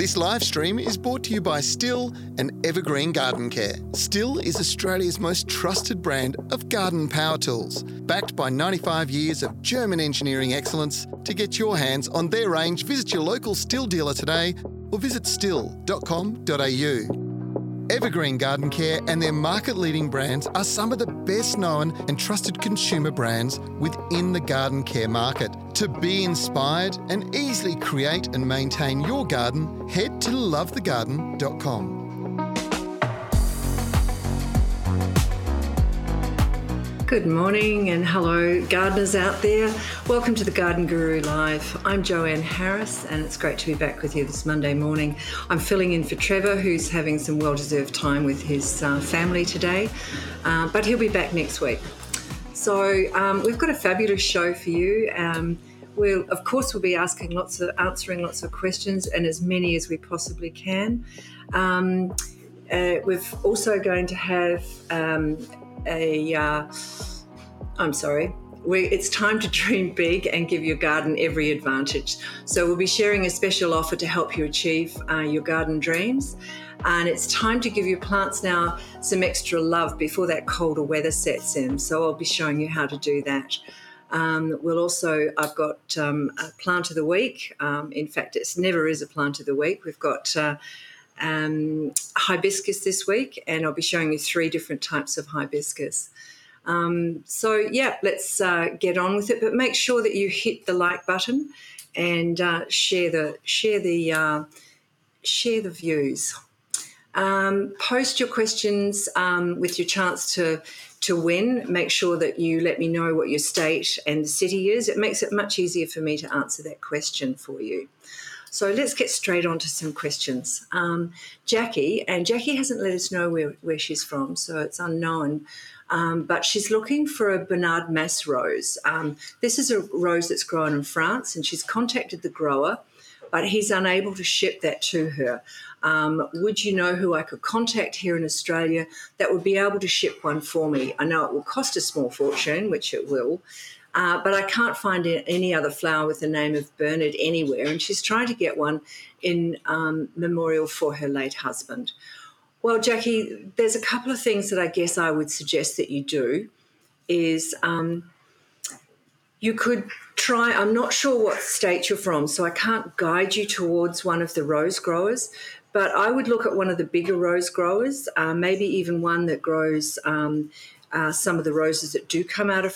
This live stream is brought to you by Stihl and Evergreen Garden Care. Stihl is Australia's most trusted brand of garden power tools, backed by 95 years of German engineering excellence. To get your hands on their range, visit your local Stihl dealer today or visit stihl.com.au. Evergreen Garden Care and their market leading brands are some of the best known and trusted consumer brands within the garden care market. To be inspired and easily create and maintain your garden, head to lovethegarden.com. Good morning and hello, gardeners out there. Welcome to the Garden Guru Live. I'm Joanne Harris, and it's great to be back with you this Monday morning. I'm filling in for Trevor, who's having some well deserved time with his uh, family today, uh, but he'll be back next week. So, um, we've got a fabulous show for you. Um, we'll, of course, we'll be asking lots of, answering lots of questions and as many as we possibly can. Um, uh, we're also going to have um, a. Uh, I'm sorry. We, it's time to dream big and give your garden every advantage. So, we'll be sharing a special offer to help you achieve uh, your garden dreams. And it's time to give your plants now some extra love before that colder weather sets in. So, I'll be showing you how to do that. Um, we'll also, I've got um, a plant of the week. Um, in fact, it never is a plant of the week. We've got uh, um, hibiscus this week, and I'll be showing you three different types of hibiscus. Um, so yeah, let's uh, get on with it. But make sure that you hit the like button and uh, share the share the uh, share the views. Um, post your questions um, with your chance to to win. Make sure that you let me know what your state and the city is. It makes it much easier for me to answer that question for you. So let's get straight on to some questions. Um, Jackie, and Jackie hasn't let us know where, where she's from, so it's unknown. Um, but she's looking for a Bernard Mas rose. Um, this is a rose that's grown in France, and she's contacted the grower, but he's unable to ship that to her. Um, would you know who I could contact here in Australia that would be able to ship one for me? I know it will cost a small fortune, which it will, uh, but I can't find any other flower with the name of Bernard anywhere. And she's trying to get one in um, memorial for her late husband. Well, Jackie, there's a couple of things that I guess I would suggest that you do. Is um, you could try, I'm not sure what state you're from, so I can't guide you towards one of the rose growers, but I would look at one of the bigger rose growers, uh, maybe even one that grows um, uh, some of the roses that do come out of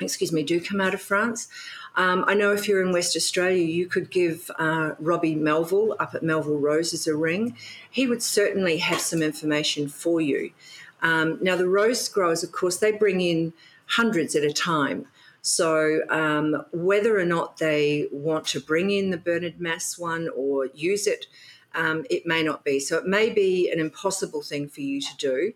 excuse me, do come out of France. Um, I know if you're in West Australia, you could give uh, Robbie Melville up at Melville Roses a ring. He would certainly have some information for you. Um, now, the rose growers, of course, they bring in hundreds at a time. So, um, whether or not they want to bring in the Bernard Mass one or use it, um, it may not be. So, it may be an impossible thing for you to do.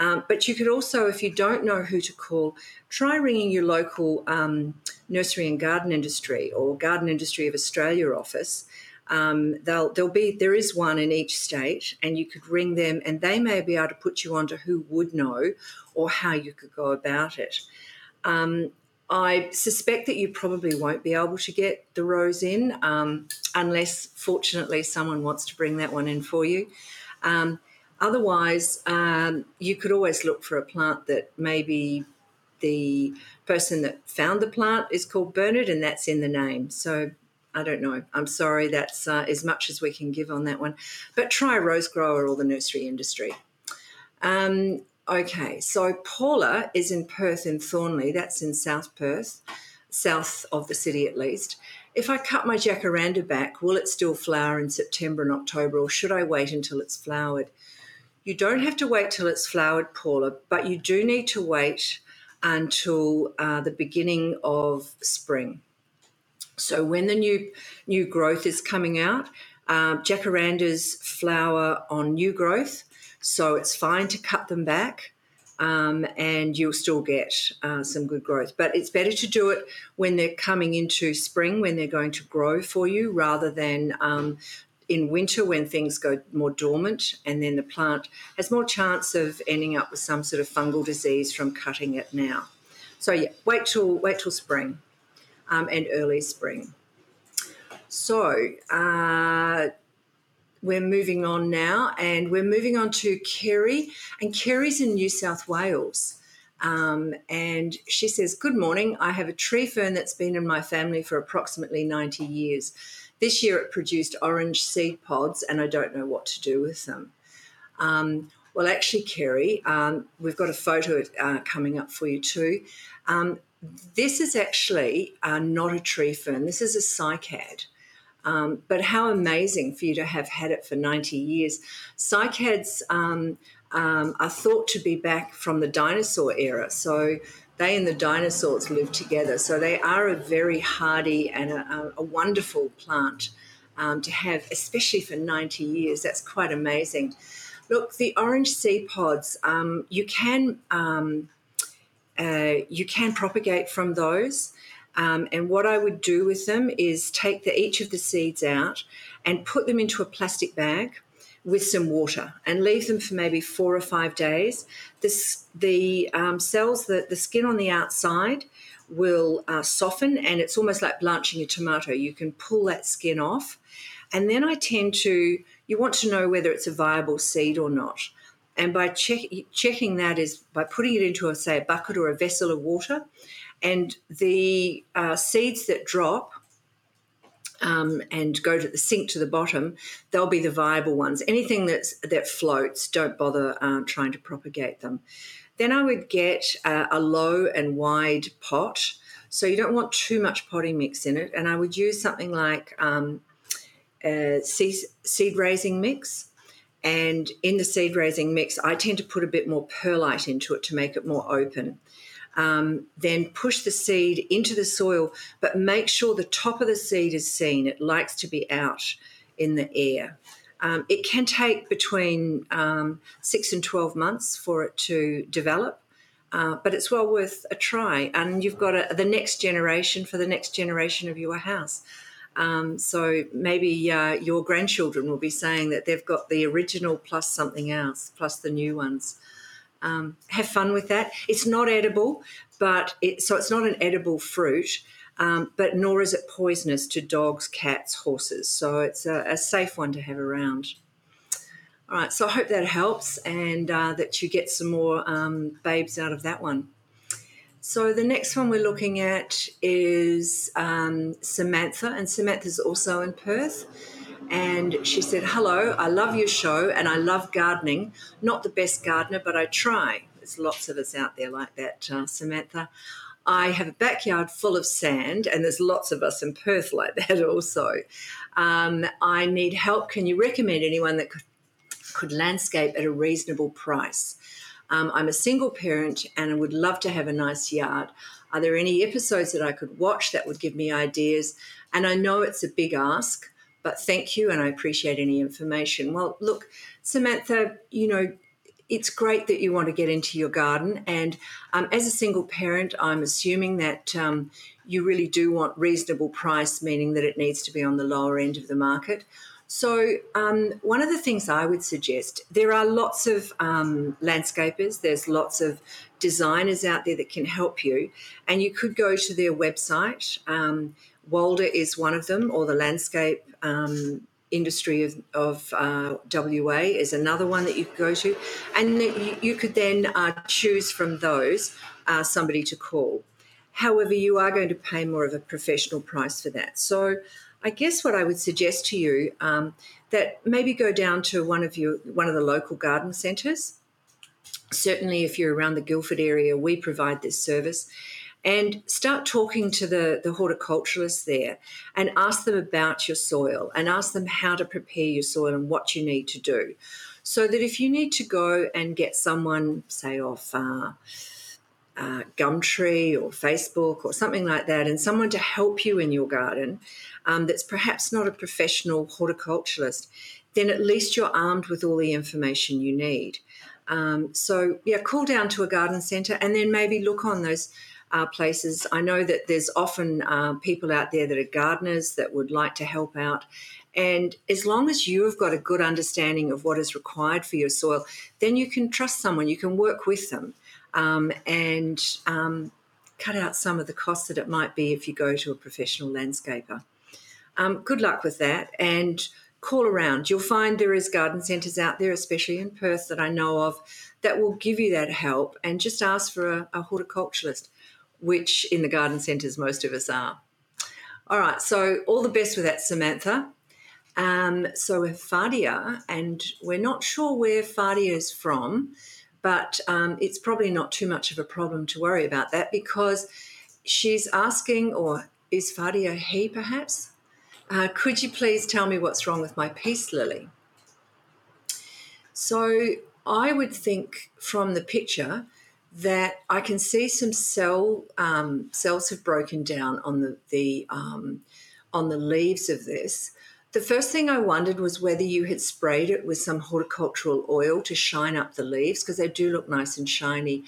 Um, but you could also, if you don't know who to call, try ringing your local um, nursery and garden industry or Garden Industry of Australia office. Um, they'll, there'll be there is one in each state, and you could ring them, and they may be able to put you onto who would know or how you could go about it. Um, I suspect that you probably won't be able to get the rose in um, unless, fortunately, someone wants to bring that one in for you. Um, Otherwise, um, you could always look for a plant that maybe the person that found the plant is called Bernard, and that's in the name. So I don't know. I'm sorry. That's uh, as much as we can give on that one. But try rose grower or the nursery industry. Um, okay, so Paula is in Perth in Thornlie. That's in South Perth, south of the city at least. If I cut my jacaranda back, will it still flower in September and October, or should I wait until it's flowered? You don't have to wait till it's flowered, Paula, but you do need to wait until uh, the beginning of spring. So when the new new growth is coming out, Um, jacarandas flower on new growth, so it's fine to cut them back. Um, and you'll still get uh, some good growth. But it's better to do it when they're coming into spring, when they're going to grow for you, rather than um, in winter when things go more dormant and then the plant has more chance of ending up with some sort of fungal disease from cutting it now. So yeah, wait till wait till spring um, and early spring. So uh, we're moving on now, and we're moving on to Kerry, and Kerry's in New South Wales. Um, and she says, Good morning. I have a tree fern that's been in my family for approximately 90 years. This year it produced orange seed pods, and I don't know what to do with them. Um, well, actually, Kerry, um, we've got a photo uh, coming up for you too. Um, this is actually uh, not a tree fern, this is a cycad. Um, but how amazing for you to have had it for 90 years. Cycads um, um, are thought to be back from the dinosaur era. So they and the dinosaurs lived together. So they are a very hardy and a, a wonderful plant um, to have, especially for 90 years. That's quite amazing. Look, the orange seed pods, um, you can um, uh, you can propagate from those. Um, and what I would do with them is take the, each of the seeds out and put them into a plastic bag with some water and leave them for maybe four or five days. This, the um, cells, the, the skin on the outside will uh, soften and it's almost like blanching a tomato. You can pull that skin off. And then I tend to, you want to know whether it's a viable seed or not. And by check, checking that is by putting it into, a, say, a bucket or a vessel of water. And the uh, seeds that drop um, and go to the sink to the bottom, they'll be the viable ones. Anything that's that floats, don't bother uh, trying to propagate them. Then I would get uh, a low and wide pot. So you don't want too much potting mix in it. And I would use something like um, seed, seed raising mix. And in the seed raising mix, I tend to put a bit more perlite into it to make it more open um, then push the seed into the soil, but make sure the top of the seed is seen. It likes to be out in the air. Um, it can take between um, six and 12 months for it to develop, uh, but it's well worth a try. And you've got a, the next generation for the next generation of your house. Um, so maybe uh, your grandchildren will be saying that they've got the original plus something else, plus the new ones. Um, have fun with that. It's not edible, but it, so it's not an edible fruit, um, but nor is it poisonous to dogs, cats, horses. So it's a, a, safe one to have around. All right, so I hope that helps and uh, that you get some more um, babes out of that one. So the next one we're looking at is um, Samantha, and Samantha's also in Perth and she said, Hello, I love your show and I love gardening. Not the best gardener, but I try. There's lots of us out there like that, uh, Samantha. I have a backyard full of sand, and there's lots of us in Perth like that also. Um, I need help. Can you recommend anyone that could, could landscape at a reasonable price? Um, I'm a single parent and I would love to have a nice yard. Are there any episodes that I could watch that would give me ideas? And I know it's a big ask, but thank you and I appreciate any information. Well, look, Samantha, you know, it's great that you want to get into your garden. And um, as a single parent, I'm assuming that um, you really do want reasonable price, meaning that it needs to be on the lower end of the market. So, um, one of the things I would suggest there are lots of um, landscapers, there's lots of designers out there that can help you, and you could go to their website. Um, Walder is one of them, or the landscape um, industry of, of uh, WA is another one that you could go to. And you, you could then uh, choose from those uh, somebody to call. However, you are going to pay more of a professional price for that. So, I guess what I would suggest to you um, that maybe go down to one of your one of the local garden centres. Certainly, if you're around the Guildford area, we provide this service and start talking to the, the horticulturalists there and ask them about your soil and ask them how to prepare your soil and what you need to do. So that if you need to go and get someone, say, off uh, uh, Gumtree or Facebook or something like that, and someone to help you in your garden um, that's perhaps not a professional horticulturalist, then at least you're armed with all the information you need. Um, so, yeah, call down to a garden centre and then maybe look on those uh, places. I know that there's often uh, people out there that are gardeners that would like to help out. And as long as you have got a good understanding of what is required for your soil, then you can trust someone, you can work with them um, and um, cut out some of the costs that it might be if you go to a professional landscaper. Um, good luck with that and call around. You'll find there is garden centres out there, especially in Perth, that I know of, that will give you that help and just ask for a, a horticulturalist, which in the garden centres most of us are. All right, so all the best with that, Samantha. Um, so with Fadia, and we're not sure where Fadia is from, but um, it's probably not too much of a problem to worry about that because she's asking, or is Fadia he perhaps? Uh, could you please tell me what's wrong with my peace lily? So I would think from the picture that I can see some cell um, cells have broken down on the, the um, on the leaves of this. The first thing I wondered was whether you had sprayed it with some horticultural oil to shine up the leaves because they do look nice and shiny.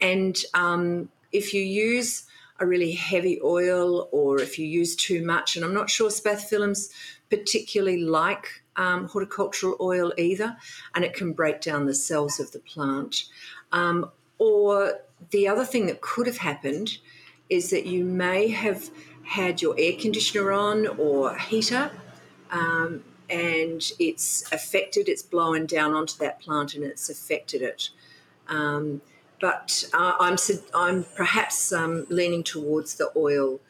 And um, if you use a really heavy oil or if you use too much, and I'm not sure spathiphyllums particularly like um, horticultural oil either, and it can break down the cells of the plant. Um, or the other thing that could have happened is that you may have had your air conditioner on or heater um, and it's affected, it's blown down onto that plant and it's affected it. Um, but uh, I'm, I'm perhaps um, leaning towards the oil.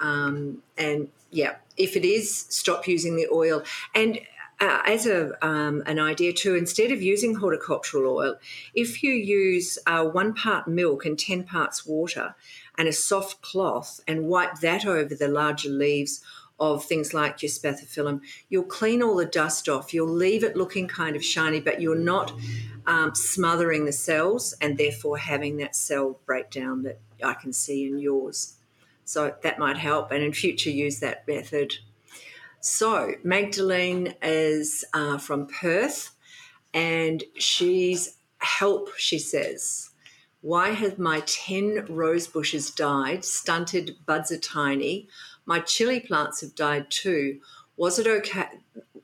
Um, and yeah, if it is, stop using the oil. And uh, as a, um, an idea too, instead of using horticultural oil, if you use uh, one part milk and 10 parts water and a soft cloth and wipe that over the larger leaves of things like your spathiphyllum, you'll clean all the dust off. You'll leave it looking kind of shiny, but you're not um, smothering the cells and therefore having that cell breakdown that I can see in yours. So that might help, and in future, use that method. So, Magdalene is uh, from Perth and she's help, she says. Why have my 10 rose bushes died? Stunted buds are tiny. My chili plants have died too. Was it okay?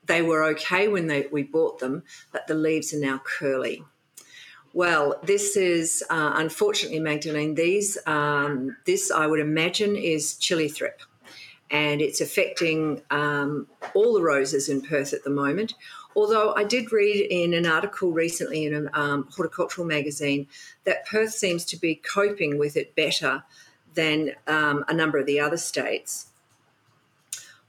They were okay when they, we bought them, but the leaves are now curly. Well, this is uh, unfortunately, Magdalene. These, um, this I would imagine is chili thrip, and it's affecting um, all the roses in Perth at the moment. Although I did read in an article recently in a um, horticultural magazine that Perth seems to be coping with it better than um, a number of the other states.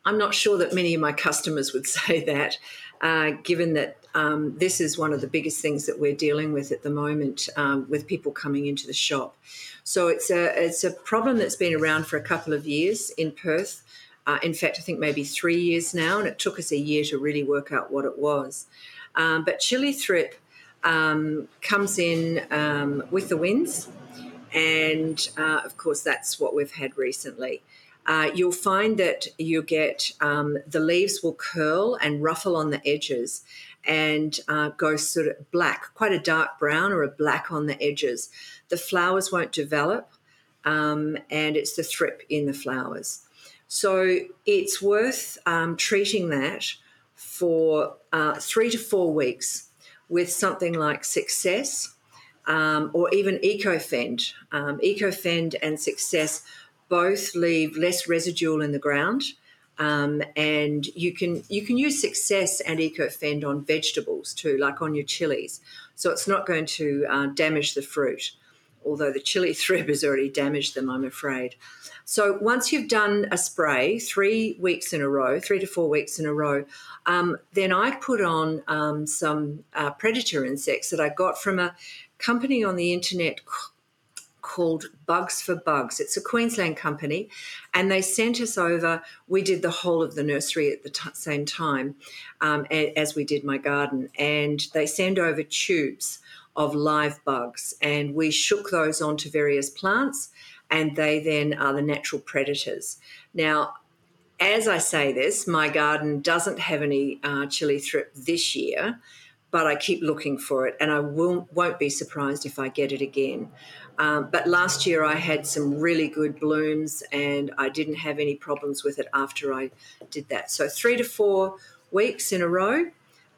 I'm not sure that many of my customers would say that, uh, given that um, this is one of the biggest things that we're dealing with at the moment um, with people coming into the shop. So it's a it's a problem that's been around for a couple of years in Perth. Uh, in fact, I think maybe three years now, and it took us a year to really work out what it was. Um, but chili thrip um, comes in um, with the winds, and uh, of course, that's what we've had recently uh, you'll find that you get um, the leaves will curl and ruffle on the edges and uh, go sort of black, quite a dark brown or a black on the edges. The flowers won't develop, um, and it's the thrip in the flowers. So it's worth um, treating that for uh, three to four weeks with something like Success um, or even EcoFend. Um, EcoFend and Success both leave less residual in the ground. Um, and you can you can use success and EcoFend on vegetables too, like on your chilies. So it's not going to uh, damage the fruit, although the chili thrip has already damaged them, I'm afraid. So once you've done a spray three weeks in a row, three to four weeks in a row, um, then I put on um, some uh, predator insects that I got from a company on the internet called Bugs for Bugs. It's a Queensland company, and they sent us over. We did the whole of the nursery at the t- same time um, as we did my garden, and they send over tubes of live bugs, and we shook those onto various plants, and they then are the natural predators. Now, as I say this, my garden doesn't have any uh, chili thrip this year, but I keep looking for it, and I will, won't be surprised if I get it again. Um, but last year I had some really good blooms, and I didn't have any problems with it after I did that. So three to four weeks in a row,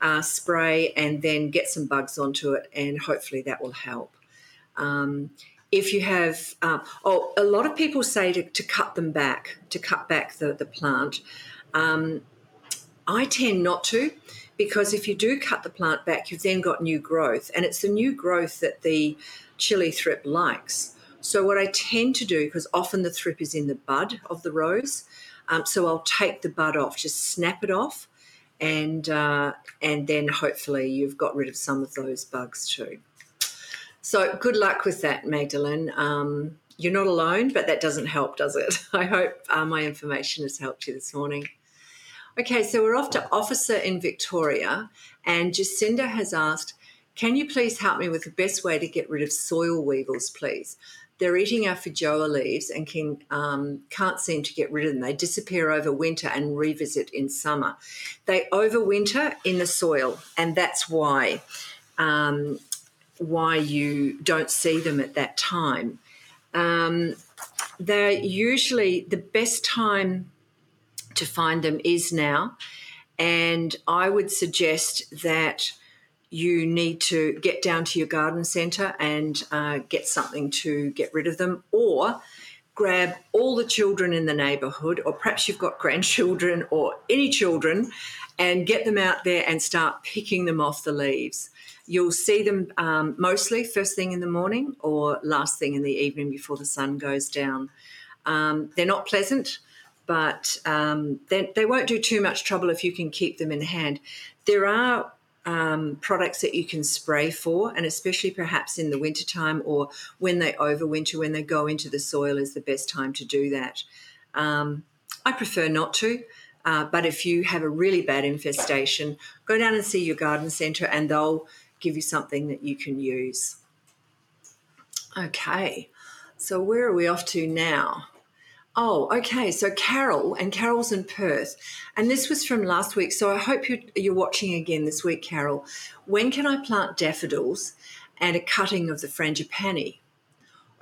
uh, spray, and then get some bugs onto it, and hopefully that will help. Um, if you have, uh, oh, a lot of people say to, to, cut them back, to cut back the, the plant. Um, I tend not to because if you do cut the plant back, you've then got new growth, and it's the new growth that the chili thrip likes. So, what I tend to do, because often the thrip is in the bud of the rose, um, so I'll take the bud off, just snap it off, and uh, and then hopefully you've got rid of some of those bugs too. So good luck with that, Magdalene. Um, you're not alone, but that doesn't help, does it? I hope uh, my information has helped you this morning. Okay, so we're off to Officer in Victoria, and Jacinda has asked, Can you please help me with the best way to get rid of soil weevils, please? They're eating our feijoa leaves and can, um, can't seem to get rid of them. They disappear over winter and revisit in summer. They overwinter in the soil, and that's why. Um, why you don't see them at that time. Um, they're usually the best time to find them is now. And I would suggest that you need to get down to your garden centre and uh, get something to get rid of them, or grab all the children in the neighbourhood, or perhaps you've got grandchildren or any children, and get them out there and start picking them off the leaves. You'll see them um, mostly first thing in the morning or last thing in the evening before the sun goes down. Um, they're not pleasant, but um, they, they, won't do too much trouble if you can keep them in hand. There are um, products that you can spray for, and especially perhaps in the wintertime or when they overwinter, when they go into the soil, is the best time to do that. Um, I prefer not to. Uh, but if you have a really bad infestation, go down and see your garden centre and they'll give you something that you can use. Okay, so where are we off to now? Oh, okay. So Carol, and Carol's in Perth, and this was from last week. So I hope you're, you're watching again this week, Carol. When can I plant daffodils and a cutting of the frangipani?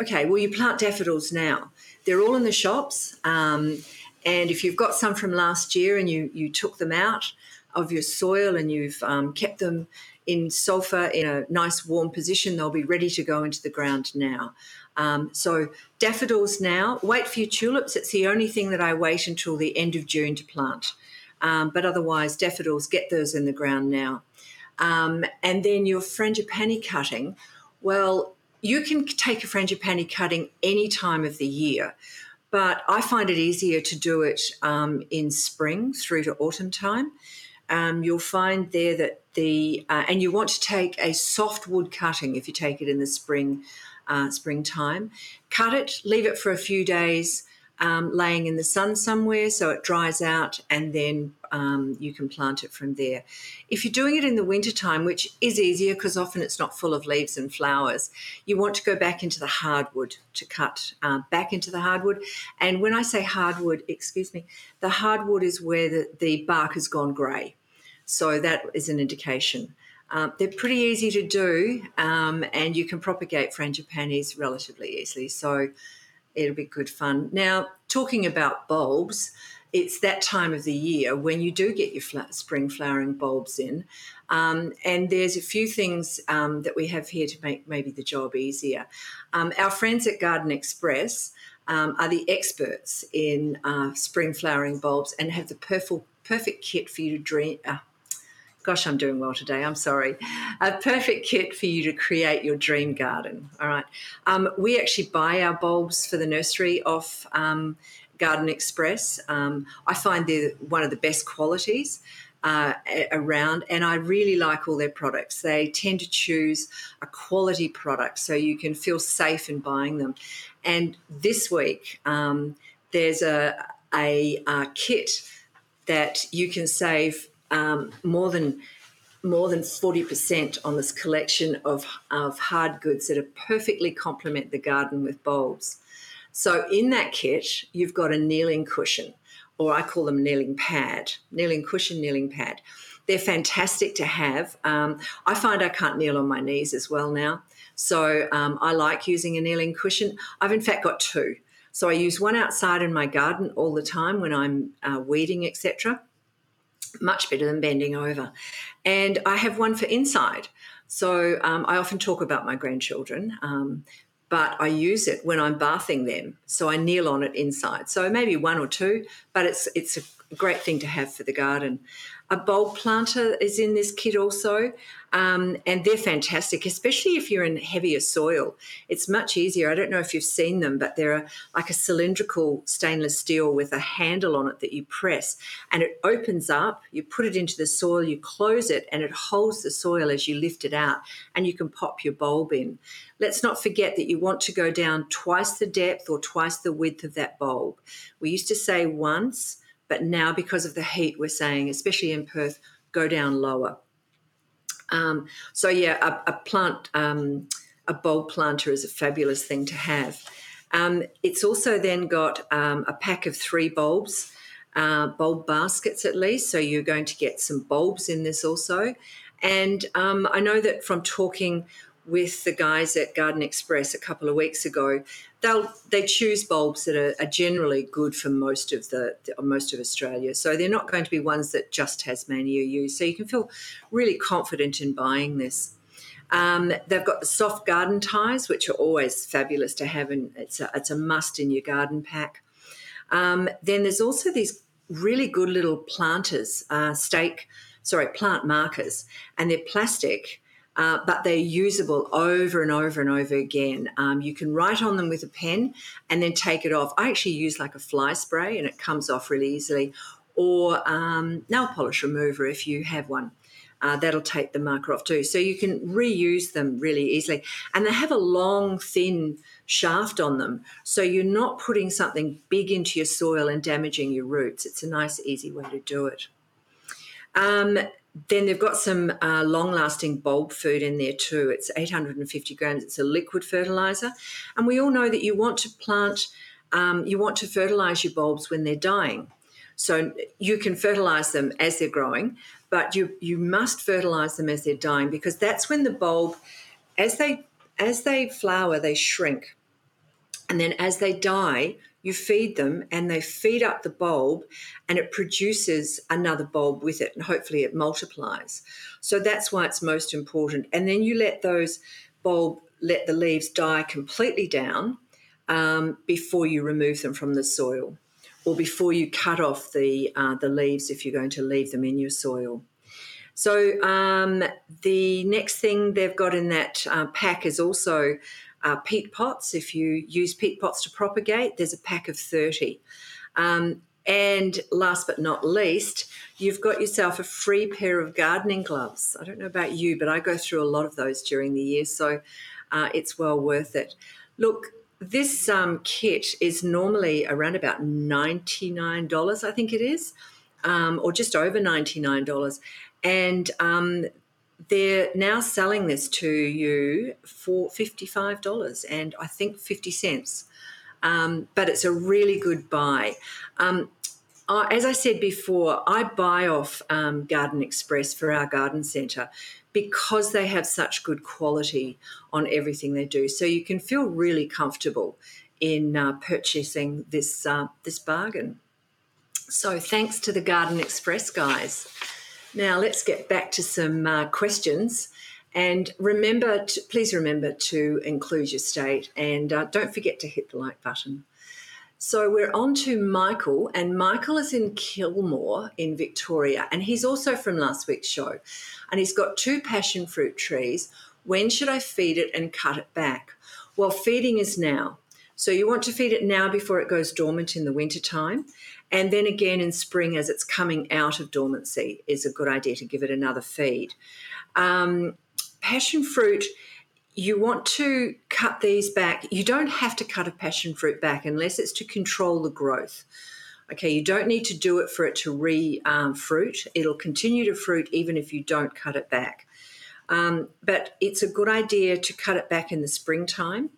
Okay, well, you plant daffodils now. They're all in the shops. Um, and if you've got some from last year and you, you took them out of your soil and you've um, kept them in sulfur in a nice warm position. They'll be ready to go into the ground now. Um, so daffodils now. Wait for your tulips. It's the only thing that I wait until the end of June to plant. Um, but otherwise, daffodils, get those in the ground now. Um, and then your frangipani cutting. Well, you can take a frangipani cutting any time of the year, but I find it easier to do it um, in spring through to autumn time um, you'll find there that the uh, and you want to take a soft wood cutting if you take it in the spring uh, springtime. Cut it leave it for a few days um, laying in the sun somewhere so it dries out and then um, you can plant it from there. If you're doing it in the wintertime which is easier because often it's not full of leaves and flowers you want to go back into the hardwood to cut uh, back into the hardwood. And when i say hardwood excuse me the hardwood is where the, the bark has gone grey. So that is an indication. Um, they're pretty easy to do, um, and you can propagate frangipanis relatively easily. So it'll be good fun. Now, talking about bulbs, it's that time of the year when you do get your spring flowering bulbs in. Um, and there's a few things um, that we have here to make maybe the job easier. Um, our friends at Garden Express um, are the experts in uh, spring flowering bulbs and have the perfect, perfect kit for you to dream, uh, Gosh, I'm doing well today. I'm sorry. A perfect kit for you to create your dream garden. All right. Um, we actually buy our bulbs for the nursery off um, Garden Express. Um, I find they're one of the best qualities. Uh, around, and I really like all their products. They tend to choose a quality product so you can feel safe in buying them. And this week, um, there's a, a, a, kit that you can save um, more than more than 40% on this collection of, of hard goods that perfectly complement the garden with bulbs. So in that kit, you've got a kneeling cushion, or I call them kneeling pad, kneeling cushion, kneeling pad. They're fantastic to have. Um, I find I can't kneel on my knees as well now. So um, I like using a kneeling cushion. I've in fact got two. So I use one outside in my garden all the time when I'm uh, weeding, etc. Much better than bending over. And I have one for inside. So um, I often talk about my grandchildren, um, but I use it when I'm bathing them. So I kneel on it inside. So maybe one or two, but it's it's a great thing to have for the garden. A bulb planter is in this kit also, um, and they're fantastic, especially if you're in heavier soil. It's much easier. I don't know if you've seen them, but they're like a cylindrical stainless steel with a handle on it that you press, and it opens up. You put it into the soil, you close it, and it holds the soil as you lift it out, and you can pop your bulb in. Let's not forget that you want to go down twice the depth or twice the width of that bulb. We used to say once but now, because of the heat, we're saying, especially in Perth, go down lower. Um, so, yeah, a, a plant, um, a bulb planter is a fabulous thing to have. Um, it's also then got um, a pack of three bulbs, uh, bulb baskets at least. So, you're going to get some bulbs in this also. And um, I know that from talking with the guys at Garden Express a couple of weeks ago, they'll they choose bulbs that are, are, generally good for most of the most of Australia. So they're not going to be ones that just Tasmania use. So you can feel really confident in buying this. Um, they've got the soft garden ties, which are always fabulous to have, and it's a, it's a must in your garden pack. Um, then there's also these really good little planters, uh, stake, sorry, plant markers, and they're plastic uh, but they're usable over and over and over again. Um, you can write on them with a pen and then take it off. I actually use like a fly spray and it comes off really easily, or um, nail polish remover if you have one. Uh, that'll take the marker off too. So you can reuse them really easily. And they have a long, thin shaft on them. So you're not putting something big into your soil and damaging your roots. It's a nice, easy way to do it. Um, then they've got some uh, long lasting bulb food in there too. It's 850 grams. It's a liquid fertilizer. And we all know that you want to plant, um, you want to fertilize your bulbs when they're dying. So you can fertilize them as they're growing, but you, you must fertilize them as they're dying because that's when the bulb, as they as they flower, they shrink. And then as they die, you feed them and they feed up the bulb and it produces another bulb with it and hopefully it multiplies. So that's why it's most important. And then you let those bulb, let the leaves die completely down um, before you remove them from the soil or before you cut off the, uh, the leaves if you're going to leave them in your soil. So um, the next thing they've got in that uh, pack is also uh, peat pots. If you use peat pots to propagate, there's a pack of 30. Um, and last but not least, you've got yourself a free pair of gardening gloves. I don't know about you, but I go through a lot of those during the year, so uh, it's well worth it. Look, this um, kit is normally around about $99, I think it is, um, or just over $99. And um, they're now selling this to you for $55 and I think 50 cents. Um, but it's a really good buy. Um, as I said before, I buy off um, Garden Express for our garden centre because they have such good quality on everything they do. So you can feel really comfortable in uh, purchasing this uh, this bargain. So thanks to the Garden Express guys. Now, let's get back to some uh, questions. And remember, to, please remember to include your state and uh, don't forget to hit the like button. So we're on to Michael, and Michael is in Kilmore in Victoria, and he's also from last week's show. And he's got two passion fruit trees. When should I feed it and cut it back? Well, feeding is now. So you want to feed it now before it goes dormant in the wintertime. And then again in spring, as it's coming out of dormancy, is a good idea to give it another feed. Um, passion fruit, you want to cut these back. You don't have to cut a passion fruit back unless it's to control the growth. Okay, you don't need to do it for it to re um, fruit. It'll continue to fruit even if you don't cut it back. Um, but it's a good idea to cut it back in the springtime.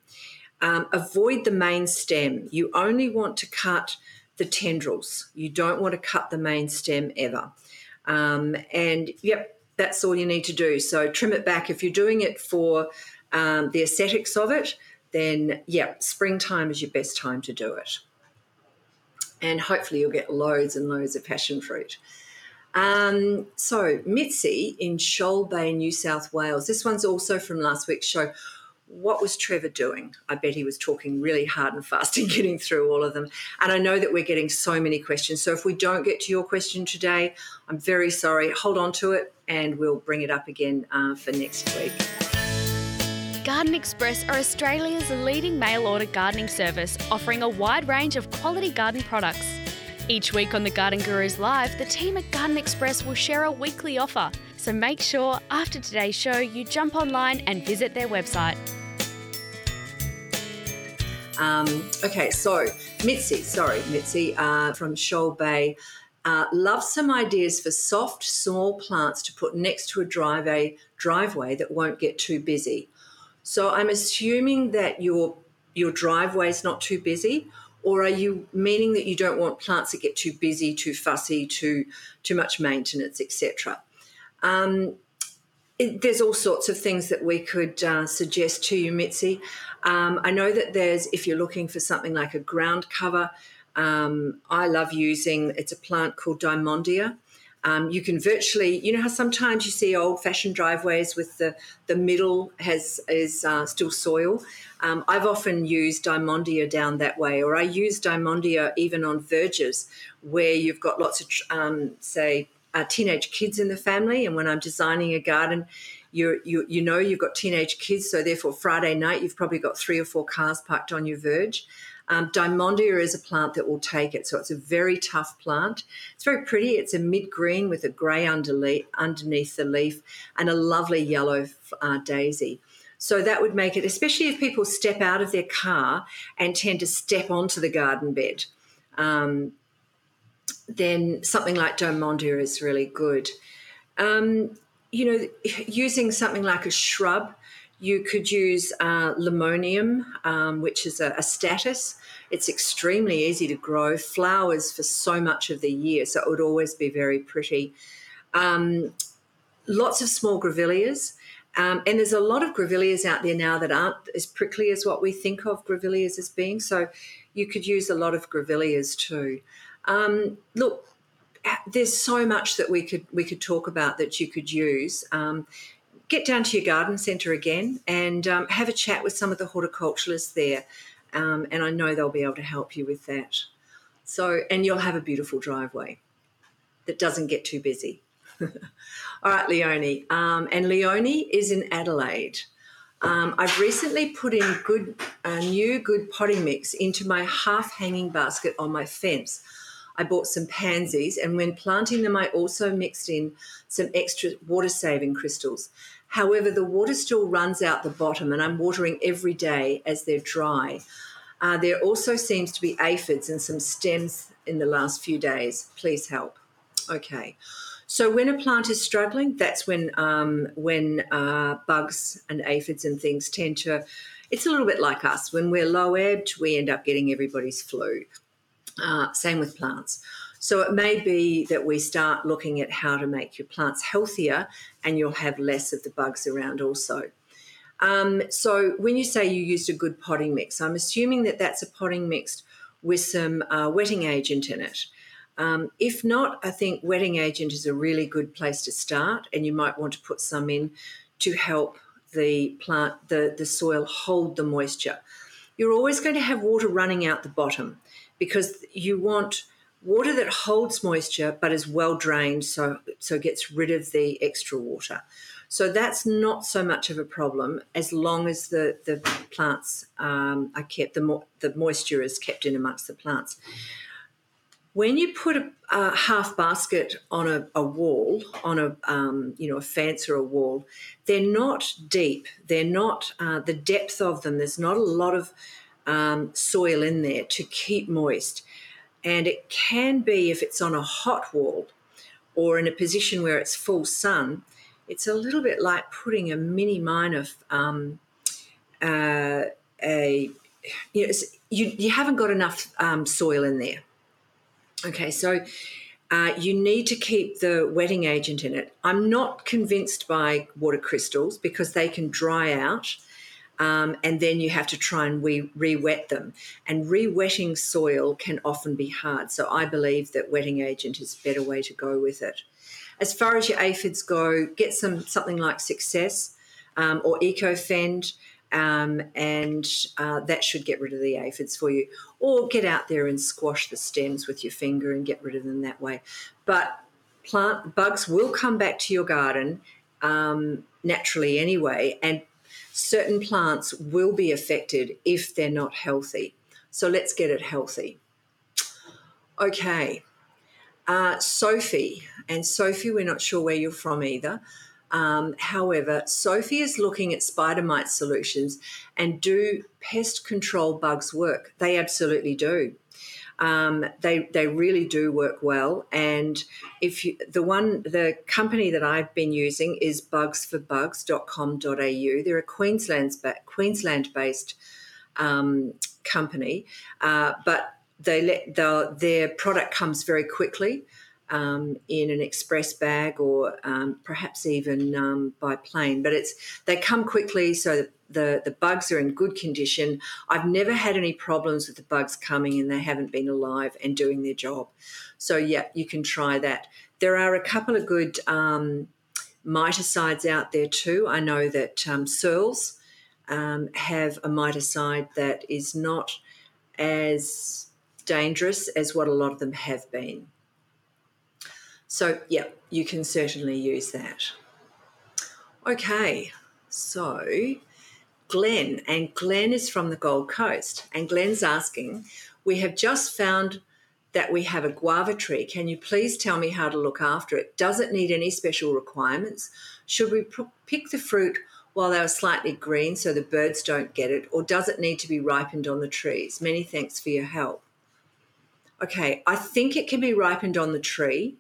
Um, avoid the main stem. You only want to cut the tendrils. You don't want to cut the main stem ever. Um, and yep, that's all you need to do. So trim it back. If you're doing it for um, the aesthetics of it, then yeah, springtime is your best time to do it. And hopefully you'll get loads and loads of passion fruit. Um, so Mitzi in Shoal Bay, New South Wales. This one's also from last week's show. What was Trevor doing? I bet he was talking really hard and fast and getting through all of them. And I know that we're getting so many questions. So if we don't get to your question today, I'm very sorry. Hold on to it and we'll bring it up again uh, for next week. Garden Express are Australia's leading mail order gardening service, offering a wide range of quality garden products. Each week on the Garden Gurus Live, the team at Garden Express will share a weekly offer. So make sure after today's show you jump online and visit their website. Um, okay, so Mitzi, sorry, Mitzi uh, from Shoal Bay, uh, loves some ideas for soft, small plants to put next to a driveway driveway that won't get too busy. So I'm assuming that your your driveway is not too busy, or are you meaning that you don't want plants that get too busy, too fussy, too too much maintenance, etc. Um, there's all sorts of things that we could uh, suggest to you, Mitzi. Um, I know that there's if you're looking for something like a ground cover. Um, I love using it's a plant called Dymondia. Um, you can virtually, you know how sometimes you see old-fashioned driveways with the the middle has is uh, still soil. Um, I've often used Dymondia down that way, or I use Dymondia even on verges where you've got lots of, um, say, uh, teenage kids in the family. And when I'm designing a garden, you you you know you've got teenage kids, so therefore Friday night you've probably got three or four cars parked on your verge. Um, Dymondia is a plant that will take it. So it's a very tough plant. It's very pretty. It's a mid green with a grey underneath the leaf and a lovely yellow uh, daisy. So that would make it, especially if people step out of their car and tend to step onto the garden bed, um, then something like Dymondia is really good. Um, you know, using something like a shrub you could use uh, limonium, um, which is a, a, statice. It's extremely easy to grow, flowers for so much of the year, so it would always be very pretty. Um, lots of small grevilleas. Um, and there's a lot of grevilleas out there now that aren't as prickly as what we think of grevilleas as being. So you could use a lot of grevilleas too. Um, look, there's so much that we could we could talk about that you could use. Um, get down to your garden centre again and um, have a chat with some of the horticulturalists there. Um, and I know they'll be able to help you with that. So, and you'll have a beautiful driveway that doesn't get too busy. All right, Leonie. Um, and Leonie is in Adelaide. Um, I've recently put in good, a new good potting mix into my half hanging basket on my fence. I bought some pansies, and when planting them, I also mixed in some extra water saving crystals. However, the water still runs out the bottom, and I'm watering every day as they're dry. Uh, there also seems to be aphids and some stems in the last few days. Please help. Okay. So when a plant is struggling, that's when um, when uh, bugs and aphids and things tend to. It's a little bit like us. When we're low ebbed, we end up getting everybody's flu. Uh, same with plants. So it may be that we start looking at how to make your plants healthier and you'll have less of the bugs around also. Um, so when you say you used a good potting mix, I'm assuming that that's a potting mix with some uh, wetting agent in it. Um, if not, I think wetting agent is a really good place to start, and you might want to put some in to help the plant, the, the soil hold the moisture. You're always going to have water running out the bottom because you want water that holds moisture but is well drained so so gets rid of the extra water. So that's not so much of a problem as long as the the plants um, are kept the, mo- the moisture is kept in amongst the plants when you put a, a half basket on a, a wall on a um, you know a fence or a wall they're not deep. They're not uh, the depth of them. There's not a lot of um, soil in there to keep moist. And it can be if it's on a hot wall or in a position where it's full sun, it's a little bit like putting a mini mine of um, uh, a you know you, you haven't got enough um, soil in there. Okay, so uh, you need to keep the wetting agent in it. I'm not convinced by water crystals because they can dry out. Um, and then you have to try and re wet them. And re wetting soil can often be hard. So I believe that wetting agent is a better way to go with it. As far as your aphids go, get some something like Success um, or EcoFend. Um, and uh, that should get rid of the aphids for you. Or get out there and squash the stems with your finger and get rid of them that way. But plant bugs will come back to your garden um, naturally anyway, and certain plants will be affected if they're not healthy. So let's get it healthy. Okay, uh, Sophie, and Sophie, we're not sure where you're from either. Um, however, Sophie is looking at spider mite solutions and do pest control bugs work? They absolutely do. Um, they they really do work well. And if you, the one the company that I've been using is bugsforbugs.com.au. They're a Queensland's Queensland based um, company, uh, but they let the, their product comes very quickly um, in an express bag or um, perhaps even um, by plane. But it's they come quickly, so the the bugs are in good condition. I've never had any problems with the bugs coming, and they haven't been alive and doing their job. So yeah, you can try that. There are a couple of good um, miticides out there too. I know that um, Searles um, have a miticide that is not as dangerous as what a lot of them have been. So, yeah, you can certainly use that. Okay, so Glenn, and Glenn is from the Gold Coast, and Glenn's asking, We have just found that we have a guava tree. Can you please tell me how to look after it? Does it need any special requirements? Should we pick the fruit while they are slightly green so the birds don't get it, or does it need to be ripened on the trees? Many thanks for your help. Okay, I think it can be ripened on the tree.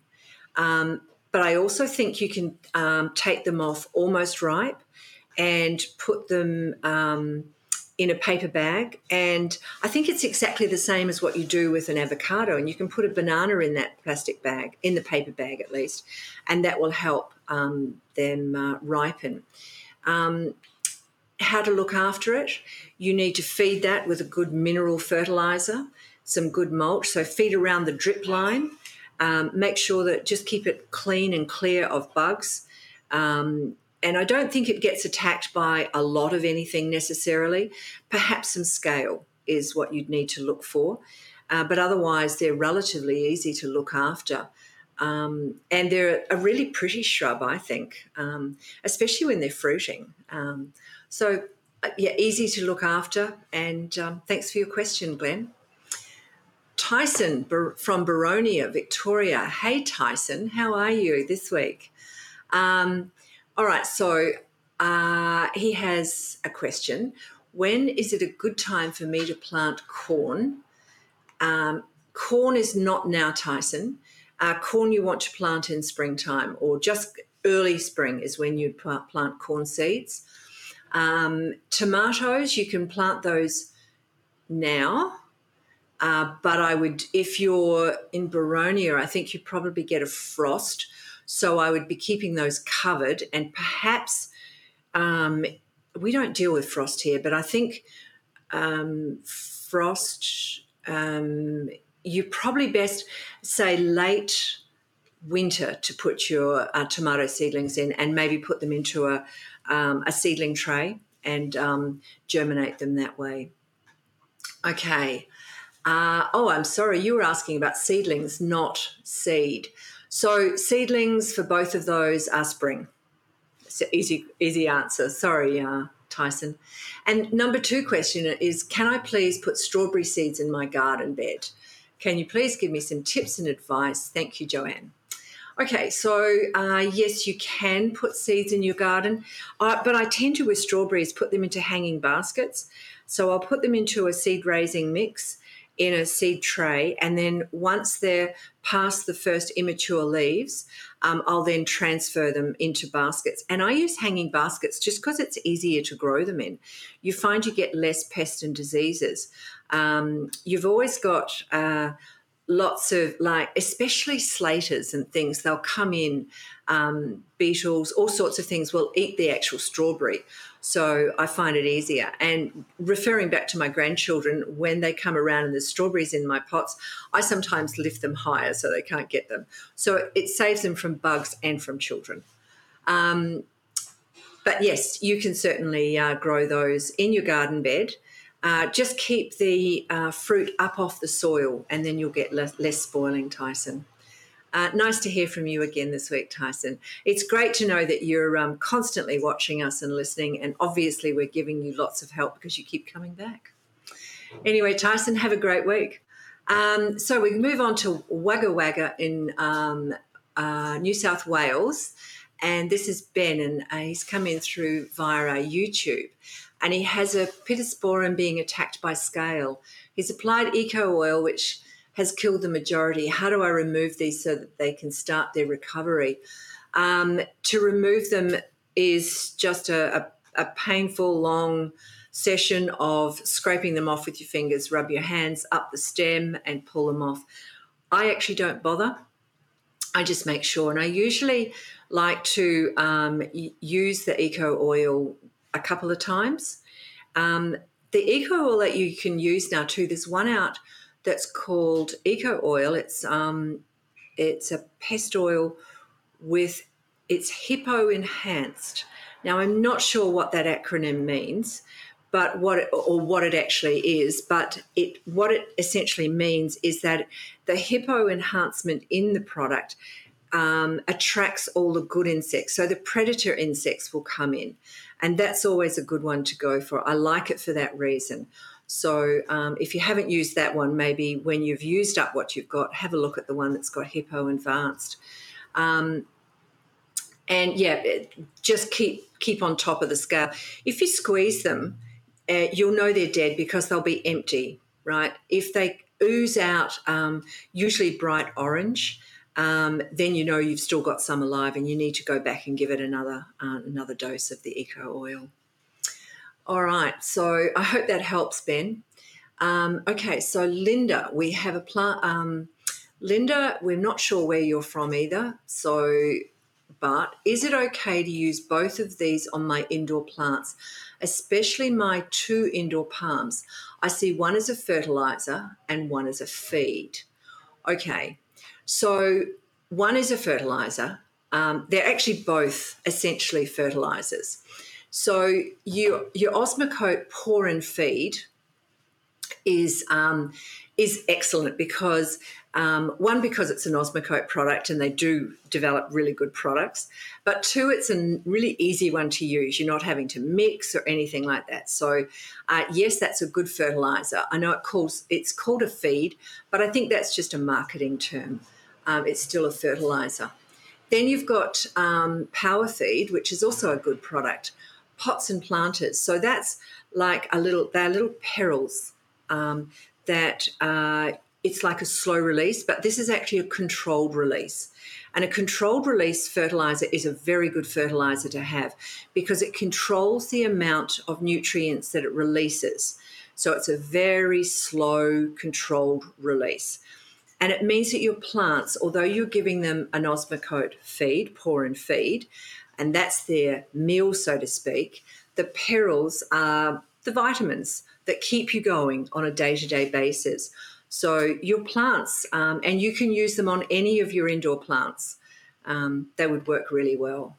Um, but I also think you can um, take them off almost ripe and put them um, in a paper bag. And I think it's exactly the same as what you do with an avocado. And you can put a banana in that plastic bag, in the paper bag at least, and that will help um, them uh, ripen. Um, how to look after it? You need to feed that with a good mineral fertilizer, some good mulch. So feed around the drip line um, make sure that just keep it clean and clear of bugs. Um, and I don't think it gets attacked by a lot of anything necessarily. Perhaps some scale is what you'd need to look for. Uh, but otherwise, they're relatively easy to look after. Um, and they're a really pretty shrub, I think, um, especially when they're fruiting. Um, so, uh, yeah, easy to look after. And um, thanks for your question, Glenn. Tyson from Boronia, Victoria. Hey, Tyson, how are you this week? Um, all right, so uh, he has a question. When is it a good time for me to plant corn? Um, corn is not now, Tyson. Uh, corn you want to plant in springtime or just early spring is when you'd plant corn seeds. Um, tomatoes, you can plant those now uh, but I would, if you're in Boronia, I think you probably get a frost. So I would be keeping those covered and perhaps um, we don't deal with frost here, but I think um, frost, um, you probably best say late winter to put your uh, tomato seedlings in and maybe put them into a, um, a seedling tray and um, germinate them that way. Okay. Uh, oh, I'm sorry, you were asking about seedlings, not seed. So seedlings for both of those are spring. So easy, easy answer. Sorry, uh, Tyson. And number two question is Can I please put strawberry seeds in my garden bed? Can you please give me some tips and advice? Thank you, Joanne. Okay, so uh, yes, you can put seeds in your garden, uh, but I tend to with strawberries put them into hanging baskets. So I'll put them into a seed raising mix in a seed tray. And then once they're past the first immature leaves, um, I'll then transfer them into baskets. And I use hanging baskets just because it's easier to grow them in. You find you get less pests and diseases. Um, you've always got. Uh, lots of like especially slaters and things they'll come in um, beetles all sorts of things will eat the actual strawberry so i find it easier. And referring back to my grandchildren when they come around and there's strawberries in my pots i sometimes lift them higher so they can't get them. So it saves them from bugs and from children. Um, but yes you can certainly uh, grow those in your garden bed. Uh, just keep the uh, fruit up off the soil and then you'll get less, less spoiling, Tyson. Uh, nice to hear from you again this week, Tyson. It's great to know that you're um, constantly watching us and listening, and obviously, we're giving you lots of help because you keep coming back. Anyway, Tyson, have a great week. Um, so we move on to Wagga Wagga in um, uh, New South Wales, and this is Ben, and uh, he's come in through via our YouTube and he has a pittosporum being attacked by scale. He's applied eco oil, which has killed the majority. How do I remove these so that they can start their recovery? Um, to remove them is just a, a, a painful, long session of scraping them off with your fingers. Rub your hands up the stem and pull them off. I actually don't bother. I just make sure, and I usually like to um, use the eco oil a couple of times. Um, the eco oil that you can use now too, there's one out that's called eco oil. It's um, it's a pest oil with it's hippo enhanced. Now I'm not sure what that acronym means, but what it, or what it actually is, but it what it essentially means is that the hippo enhancement in the product um, attracts all the good insects. So the predator insects will come in. And that's always a good one to go for. I like it for that reason. So um, if you haven't used that one, maybe when you've used up what you've got, have a look at the one that's got Hippo Advanced. Um, and yeah, just keep keep on top of the scale. If you squeeze them, uh, you'll know they're dead because they'll be empty, right? If they ooze out, um, usually bright orange, um, then you know you've still got some alive, and you need to go back and give it another uh, another dose of the eco oil. All right, so I hope that helps, Ben. Um, okay, so Linda, we have a plant. Um, Linda, we're not sure where you're from either. So, but is it okay to use both of these on my indoor plants, especially my two indoor palms? I see one as a fertilizer and one as a feed. Okay, so one is a fertilizer. Um, they're actually both essentially fertilizers. So your your Osmocote pour and feed is um, is excellent because um, one because it's an Osmocote product and they do develop really good products, but two it's a really easy one to use. You're not having to mix or anything like that. So uh, yes, that's a good fertilizer. I know it calls it's called a feed, but I think that's just a marketing term um, it's still a fertilizer. Then you've got um, Power Feed, which is also a good product. Pots and planters. So that's like a little, they're little prills um, that uh, it's like a slow release, but this is actually a controlled release. And a controlled release fertilizer is a very good fertilizer to have because it controls the amount of nutrients that it releases. So it's a very slow, controlled release. And it means that your plants, although you're giving them an Osmocote feed, pour and feed, and that's their meal, so to speak, the prills are the vitamins that keep you going on a day to day basis. So, your plants, um, and you can use them on any of your indoor plants, um, they would work really well.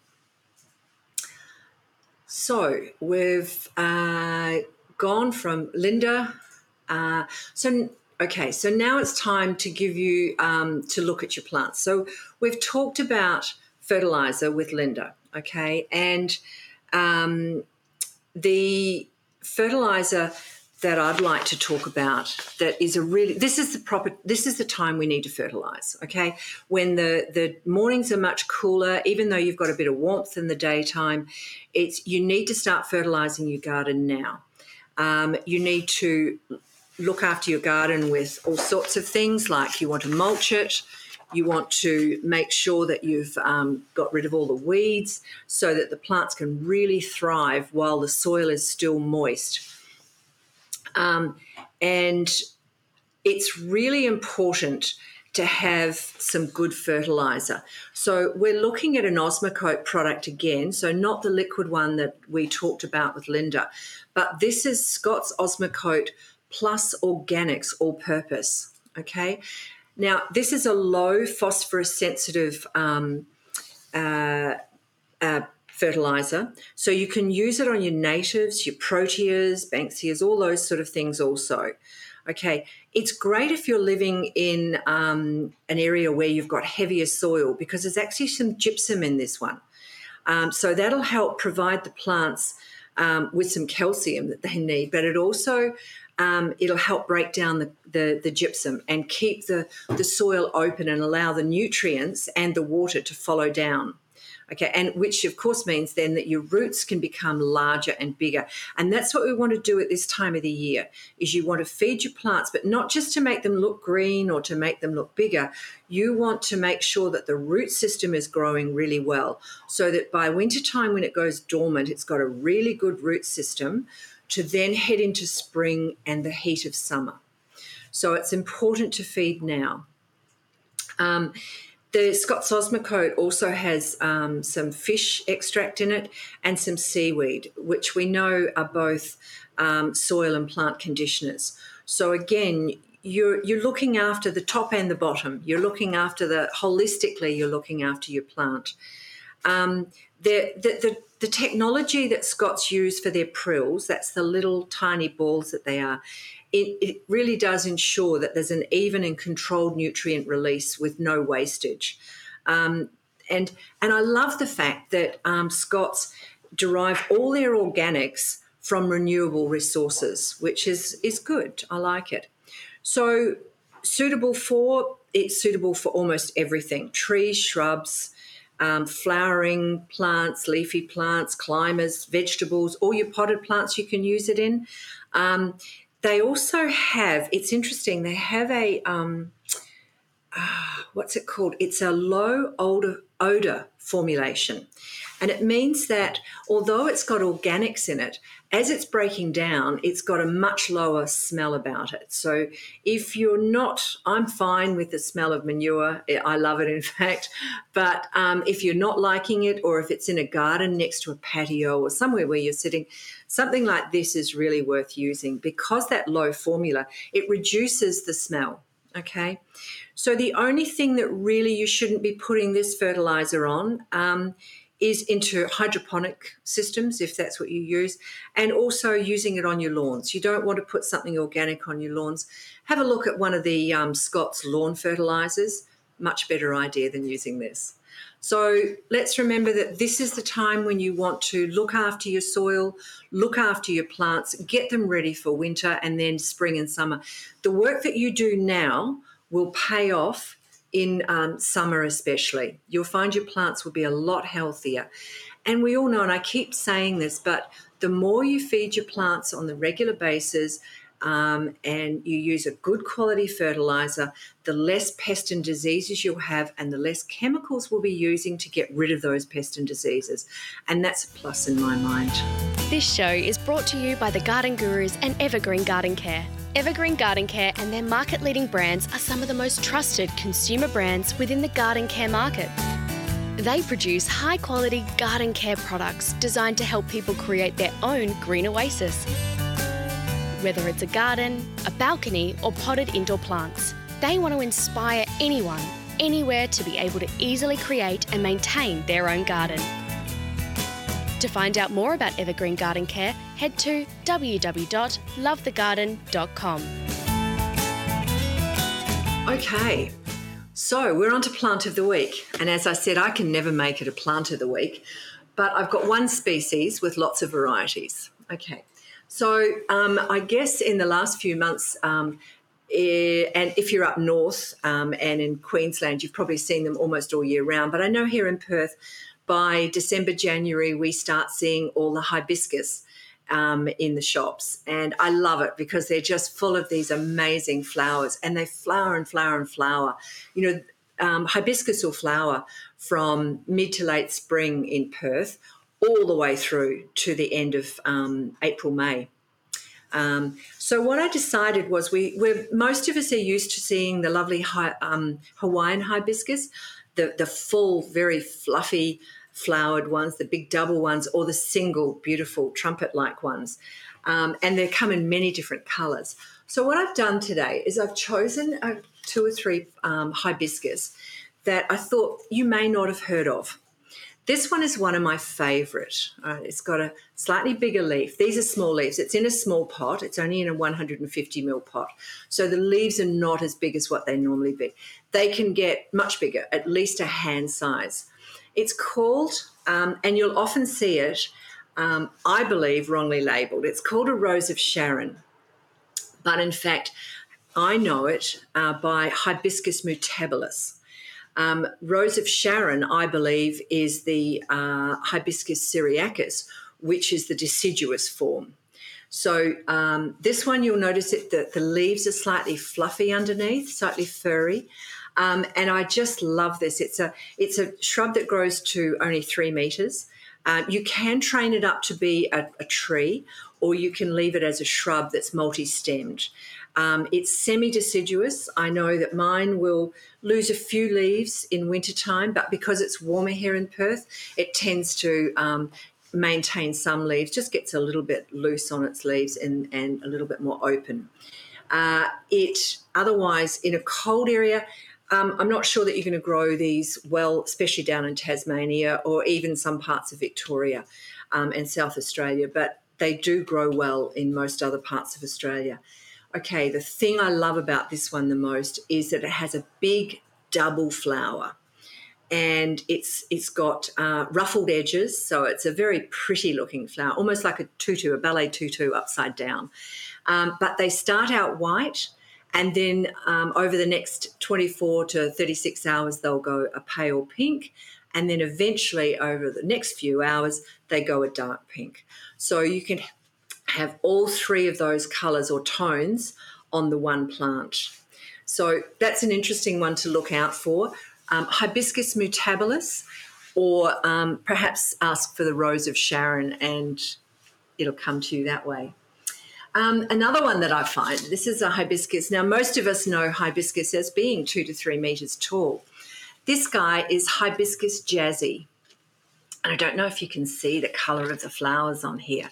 So, we've uh, gone from Linda. Uh, so, Okay, so now it's time to give you um, to look at your plants. So we've talked about fertilizer with Linda, okay, and um, the fertilizer that I'd like to talk about that is a really this is the proper this is the time we need to fertilize okay? When the the mornings are much cooler even though you've got a bit of warmth in the daytime it's you need to start fertilizing your garden now. Um, you need to look after your garden with all sorts of things like you want to mulch it, you want to make sure that you've um, got rid of all the weeds so that the plants can really thrive while the soil is still moist. Um, and it's really important to have some good fertilizer. So we're looking at an Osmocote product again, so not the liquid one that we talked about with Linda, but this is Scott's Osmocote plus organics all purpose. Okay. Now, this is a low phosphorus sensitive um, uh, uh, fertilizer. So you can use it on your natives, your proteas, banksias, all those sort of things also. Okay, it's great if you're living in um, an area where you've got heavier soil because there's actually some gypsum in this one. Um, so that'll help provide the plants um, with some calcium that they need, but it also um, it'll help break down the, the, the, gypsum and keep the, the soil open and allow the nutrients and the water to follow down. Okay, and which of course means then that your roots can become larger and bigger. And that's what we want to do at this time of the year is you want to feed your plants, but not just to make them look green or to make them look bigger. You want to make sure that the root system is growing really well so that by winter time when it goes dormant, it's got a really good root system to then head into spring and the heat of summer. So it's important to feed now. Um, the Scott's Osmocote also has um, some fish extract in it and some seaweed, which we know are both um, soil and plant conditioners. So again, you're you're looking after the top and the bottom. You're looking after the holistically. You're looking after your plant. Um, the, the, the the technology that Scott's use for their prills, that's the little tiny balls that they are, it, it, really does ensure that there's an even and controlled nutrient release with no wastage. Um, and, and I love the fact that um, Scott's derive all their organics from renewable resources, which is, is good. I like it. So, suitable for it's suitable for almost everything trees, shrubs, um, flowering plants, leafy plants, climbers, vegetables, all your potted plants you can use it in. Um, they also have, it's interesting, they have a, um, uh, what's it called? It's a low odor, odor formulation. And it means that although it's got organics in it, as it's breaking down, it's got a much lower smell about it. So if you're not, I'm fine with the smell of manure. I love it, in fact. But um, if you're not liking it, or if it's in a garden next to a patio or somewhere where you're sitting, something like this is really worth using because that low formula, it reduces the smell. Okay. So the only thing that really you shouldn't be putting this fertilizer on um, is into hydroponic systems if that's what you use and also using it on your lawns. You don't want to put something organic on your lawns. Have a look at one of the um, scott's lawn fertilizers. Much better idea than using this. So let's remember that this is the time when you want to look after your soil, look after your plants, get them ready for winter and then spring and summer. The work that you do now will pay off in um, summer, especially. You'll find your plants will be a lot healthier. And we all know, and I keep saying this, but the more you feed your plants on the regular basis, um, and you use a good quality fertilizer, the less pest and diseases you'll have, and the less chemicals we'll be using to get rid of those pest and diseases. And that's a plus in my mind. This show is brought to you by the Garden Gurus and Evergreen Garden Care. Evergreen Garden Care and their market leading brands are some of the most trusted consumer brands within the garden care market. They produce high quality garden care products designed to help people create their own green oasis. Whether it's a garden, a balcony, or potted indoor plants, they want to inspire anyone, anywhere to be able to easily create and maintain their own garden. To find out more about Evergreen Garden Care, head to www.lovethegarden.com. Okay, so we're on to plant of the week. And as I said, I can never make it a plant of the week, but I've got one species with lots of varieties. Okay, so um, I guess in the last few months, um, eh, and if you're up north um, and in Queensland, you've probably seen them almost all year round. But I know here in Perth, by December, January, we start seeing all the hibiscus. um, in the shops. And I love it because they're just full of these amazing flowers and they flower and flower and flower. You know, um, hibiscus will flower from mid to late spring in Perth all the way through to the end of um, April, May. Um, so what I decided was we we most of us are used to seeing the lovely hi, um, Hawaiian hibiscus, the the full, very fluffy flowered ones, the big double ones, or the single beautiful trumpet like ones. Um, and they come in many different colors. So, what I've done today is I've chosen two or three um, hibiscus that I thought you may not have heard of. This one is one of my favorite. Uh, it's got a slightly bigger leaf. These are small leaves. It's in a small pot. It's only in a 150 ml pot. So the leaves are not as big as what they normally be. They can get much bigger, at least a hand size. It's called, um, and you'll often see it, um, I believe, wrongly labeled. It's called a Rose of Sharon. But in fact, I know it uh, by Hibiscus mutabilis. Um, Rose of Sharon, I believe, is the uh, Hibiscus syriacus, which is the deciduous form. So um, this one, you'll notice it that the leaves are slightly fluffy underneath, slightly furry. Um, and I just love this. It's a it's a shrub that grows to only three meters. Uh, you can train it up to be a, a, tree, or you can leave it as a shrub that's multi-stemmed. Um, it's semi-deciduous. I know that mine will lose a few leaves in wintertime, but because it's warmer here in Perth, it tends to um, maintain some leaves, just gets a little bit loose on its leaves and, and a little bit more open. Uh, it otherwise in a cold area, um, I'm not sure that you're going to grow these well, especially down in Tasmania or even some parts of Victoria um, and South Australia, but they do grow well in most other parts of Australia. Okay, the thing I love about this one the most is that it has a big double flower and it's it's got uh, ruffled edges, so it's a very pretty looking flower, almost like a tutu, a ballet tutu upside down. Um, but they start out white and then um, over the next 24 to 36 hours, they'll go a pale pink. And then eventually, over the next few hours, they go a dark pink. So you can have all three of those colors or tones on the one plant. So that's an interesting one to look out for. Um, Hibiscus mutabilis, or um, perhaps ask for the Rose of Sharon and it'll come to you that way. Um, another one that I find this is a hibiscus. Now, most of us know hibiscus as being two to three meters tall. This guy is hibiscus jazzy. And I don't know if you can see the color of the flowers on here.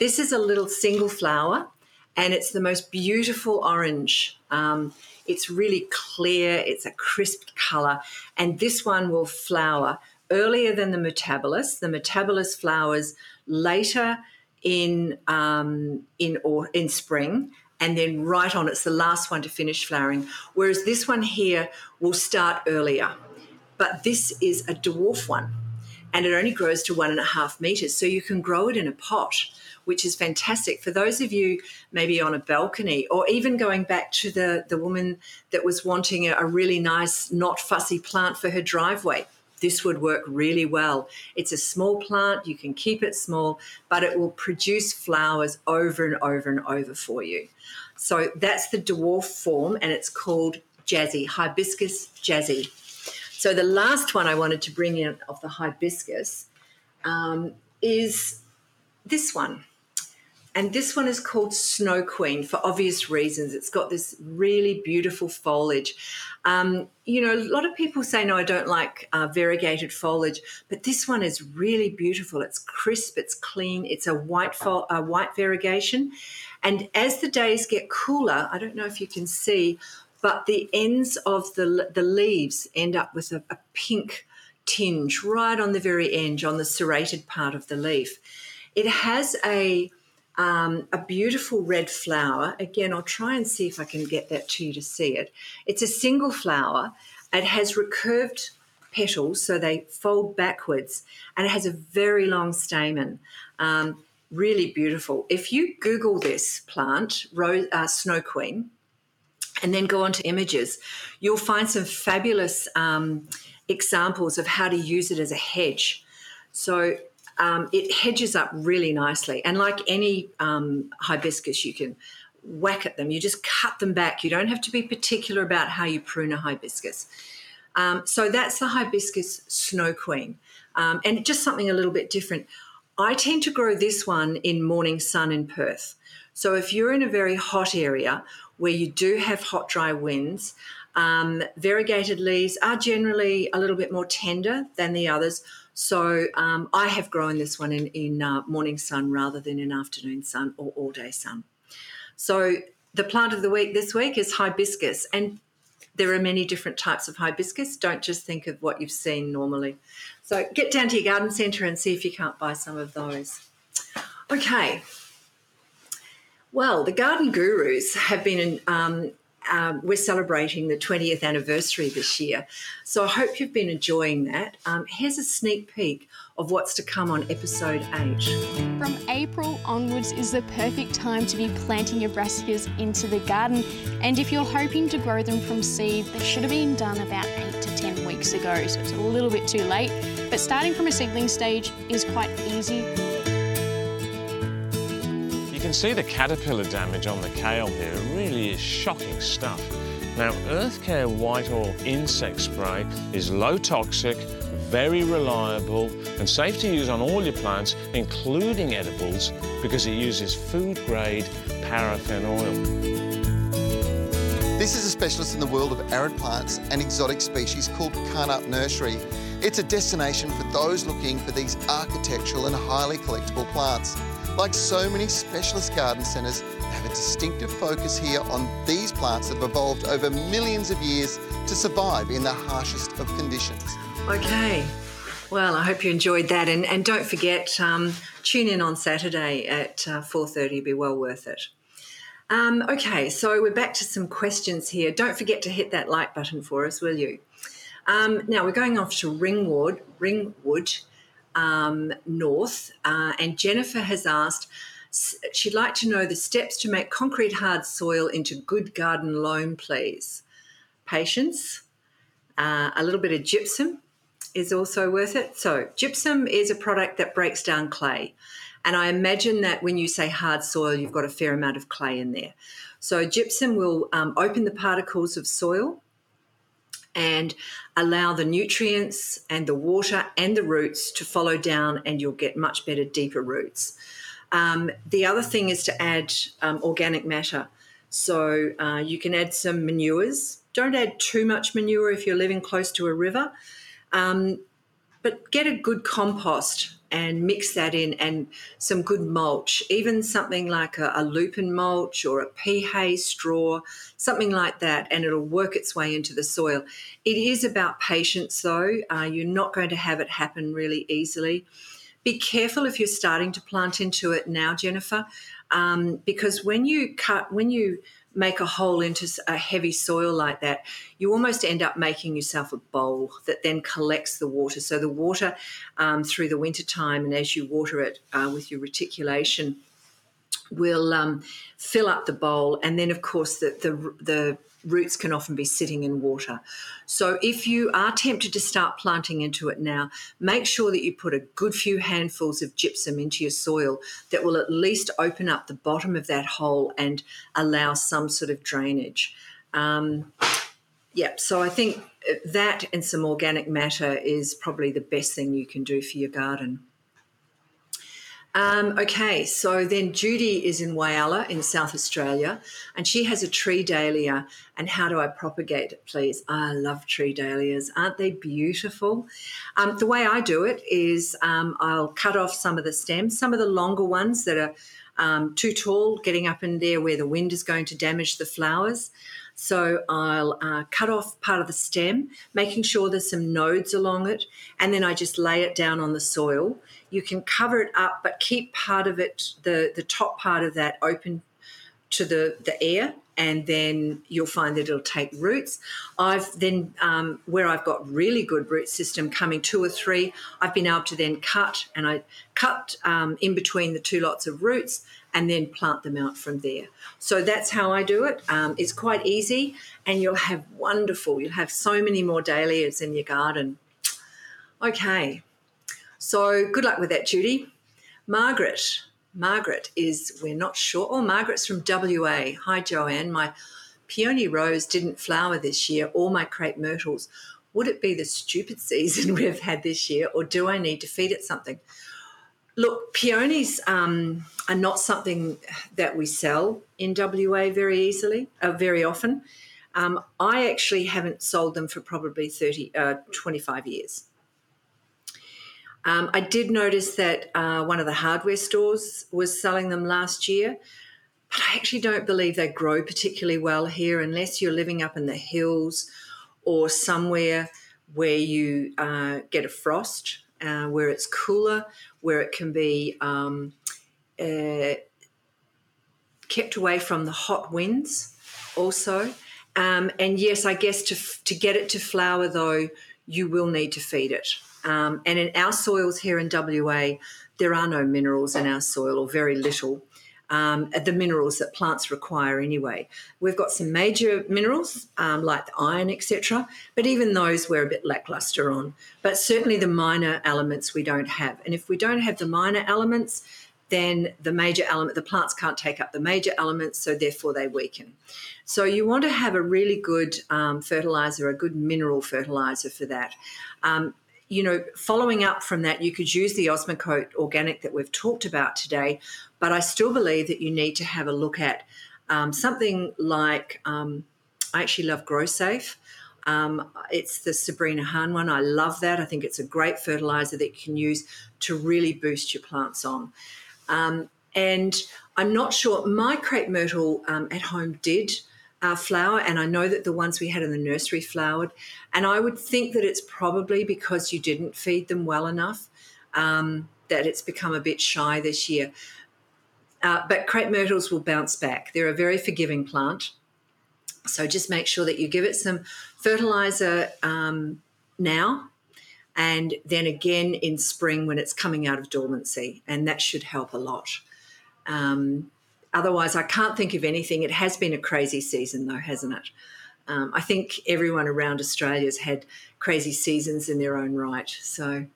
This is a little single flower, and it's the most beautiful orange. Um, it's really clear, it's a crisp color, and this one will flower earlier than the mutabilis. The mutabilis flowers later in um, in or in spring, and then right on it's the last one to finish flowering. Whereas this one here will start earlier, but this is a dwarf one, and it only grows to one and a half meters, so you can grow it in a pot. Which is fantastic for those of you maybe on a balcony, or even going back to the, the woman that was wanting a, a really nice, not fussy plant for her driveway this would work really well. It's a small plant, you can keep it small, but it will produce flowers over and over and over for you. So that's the dwarf form, and it's called Jazzy, Hibiscus Jazzy. So the last one I wanted to bring in of the hibiscus um, is this one. And this one is called Snow Queen for obvious reasons. It's got this really beautiful foliage. Um, you know, a lot of people say, no, I don't like uh, variegated foliage, but this one is really beautiful. It's crisp, it's clean, it's a white, fo- a white variegation. And as the days get cooler, I don't know if you can see, but the ends of the, the leaves end up with a, a pink tinge right on the very edge, on the serrated part of the leaf. It has a um, a beautiful red flower. Again, I'll try and see if I can get that to you to see it. It's a single flower. It has recurved petals, so they fold backwards, and it has a very long stamen. Um, really beautiful. If you Google this plant, Rose, uh, Snow Queen, and then go onto images, you'll find some fabulous um, examples of how to use it as a hedge. So um, it hedges up really nicely. And like any um, hibiscus, you can whack at them. You just cut them back. You don't have to be particular about how you prune a hibiscus. Um, so that's the hibiscus snow queen, um, and just something a little bit different. I tend to grow this one in morning sun in Perth. So if you're in a very hot area where you do have hot, dry winds, um, variegated leaves are generally a little bit more tender than the others. So um, I have grown this one in, in uh, morning sun rather than in afternoon sun or all day sun. So the plant of the week this week is hibiscus, and there are many different types of hibiscus. Don't just think of what you've seen normally. So get down to your garden centre and see if you can't buy some of those. Okay. Well, the garden gurus have been um, um, we're celebrating the 20th anniversary this year. So I hope you've been enjoying that. Um, here's a sneak peek of what's to come on episode 8. From April onwards is the perfect time to be planting your brassicas into the garden. And if you're hoping to grow them from seed, they should have been done about 8 to 10 weeks ago, so it's a little bit too late. But starting from a seedling stage is quite easy can see the caterpillar damage on the kale here. It really is shocking stuff. Now, Earthcare White Oil Insect Spray is low toxic, very reliable, and safe to use on all your plants, including edibles, because it uses food grade paraffin oil. This is a specialist in the world of arid plants and exotic species called Carnup Nursery. It's a destination for those looking for these architectural and highly collectible plants. Like so many specialist garden centres, they have a distinctive focus here on these plants that have evolved over millions of years to survive in the harshest of conditions. Okay. Well, I hope you enjoyed that, and, and don't forget, um, tune in on Saturday at uh, four thirty. Be well worth it. Um, okay, so we're back to some questions here. Don't forget to hit that like button for us, will you? Um, now we're going off to Ringwood. Ringwood um, North, uh, and Jennifer has asked. She'd like to know the steps to make concrete hard soil into good garden loam, please. Patience, uh, a little bit of gypsum is also worth it. So, gypsum is a product that breaks down clay. And I imagine that when you say hard soil, you've got a fair amount of clay in there. So, gypsum will um, open the particles of soil and allow the nutrients and the water and the roots to follow down, and you'll get much better, deeper roots. Um, the other thing is to add um, organic matter. So uh, you can add some manures. Don't add too much manure if you're living close to a river, um, but get a good compost and mix that in and some good mulch, even something like a, a lupin mulch or a pea hay straw, something like that, and it'll work its way into the soil. It is about patience, though. Uh, you're not going to have it happen really easily. Be careful if you're starting to plant into it now, Jennifer, um, because when you cut, when you make a hole into a heavy soil like that, you almost end up making yourself a bowl that then collects the water. So the water um, through the winter time, and as you water it uh, with your reticulation, will um, fill up the bowl, and then of course the the, the roots can often be sitting in water. So if you are tempted to start planting into it now, make sure that you put a good few handfuls of gypsum into your soil that will at least open up the bottom of that hole and allow some sort of drainage. Um, yeah, so I think that and some organic matter is probably the best thing you can do for your garden. Um, okay, so then Judy is in Whyalla in South Australia, and she has a tree dahlia. And how do I propagate it, please? I love tree dahlias. Aren't they beautiful? Um, the way I do it is um, I'll cut off some of the stems, some of the longer ones that are um, too tall, getting up in there where the wind is going to damage the flowers. So I'll uh, cut off part of the stem, making sure there's some nodes along it, and then I just lay it down on the soil. You can cover it up, but keep part of it, the, the top part of that, open to the, the air and then you'll find that it'll take roots. I've then, um, where I've got really good root system coming two or three, I've been able to then cut and I cut um, in between the two lots of roots and then plant them out from there. So that's how I do it. Um, it's quite easy and you'll have wonderful, you'll have so many more dahlias in your garden. Okay, So good luck with that, Judy. Margaret. Margaret is, we're not sure. Oh, Margaret's from WA. Hi, Joanne. My peony rose didn't flower this year, or my crepe myrtles. Would it be the stupid season we've had this year, or do I need to feed it something? Look, peonies um, are not something that we sell in WA very easily, uh, very often. Um, I actually haven't sold them for probably 30, uh, 25 years. Um, I did notice that uh, one of the hardware stores was selling them last year, but I actually don't believe they grow particularly well here unless you're living up in the hills or somewhere where you uh, get a frost, uh, where it's cooler, where it can be um, uh, kept away from the hot winds also. Um, and yes, I guess to, to get it to flower, though, you will need to feed it. Um, and in our soils here in WA, there are no minerals in our soil, or very little. Um, the minerals that plants require anyway. We've got some major minerals um, like the iron, etc., but even those we're a bit lackluster on. But certainly the minor elements we don't have. And if we don't have the minor elements, then the major element, the plants can't take up the major elements, so therefore they weaken. So you want to have a really good um, fertilizer, a good mineral fertilizer for that. You know, following up from that, you could use the Osmocote organic that we've talked about today, but I still believe that you need to have a look at um, something like um, I actually love GrowSafe. Um, it's the Sabrina Hahn one. I love that. I think it's a great fertilizer that you can use to really boost your plants on. Um, and I'm not sure, my crepe myrtle um, at home did uh, flower, and I know that the ones we had in the nursery flowered. And I would think that it's probably because you didn't feed them well enough um, that it's become a bit shy this year. Uh, but crepe myrtles will bounce back. They're a very forgiving plant. So just make sure that you give it some fertilizer um, now and then again in spring when it's coming out of dormancy, and that should help a lot. Um, otherwise, I can't think of anything. It has been a crazy season, though, hasn't it? Um, I think everyone around Australia has had crazy seasons in their own right. So,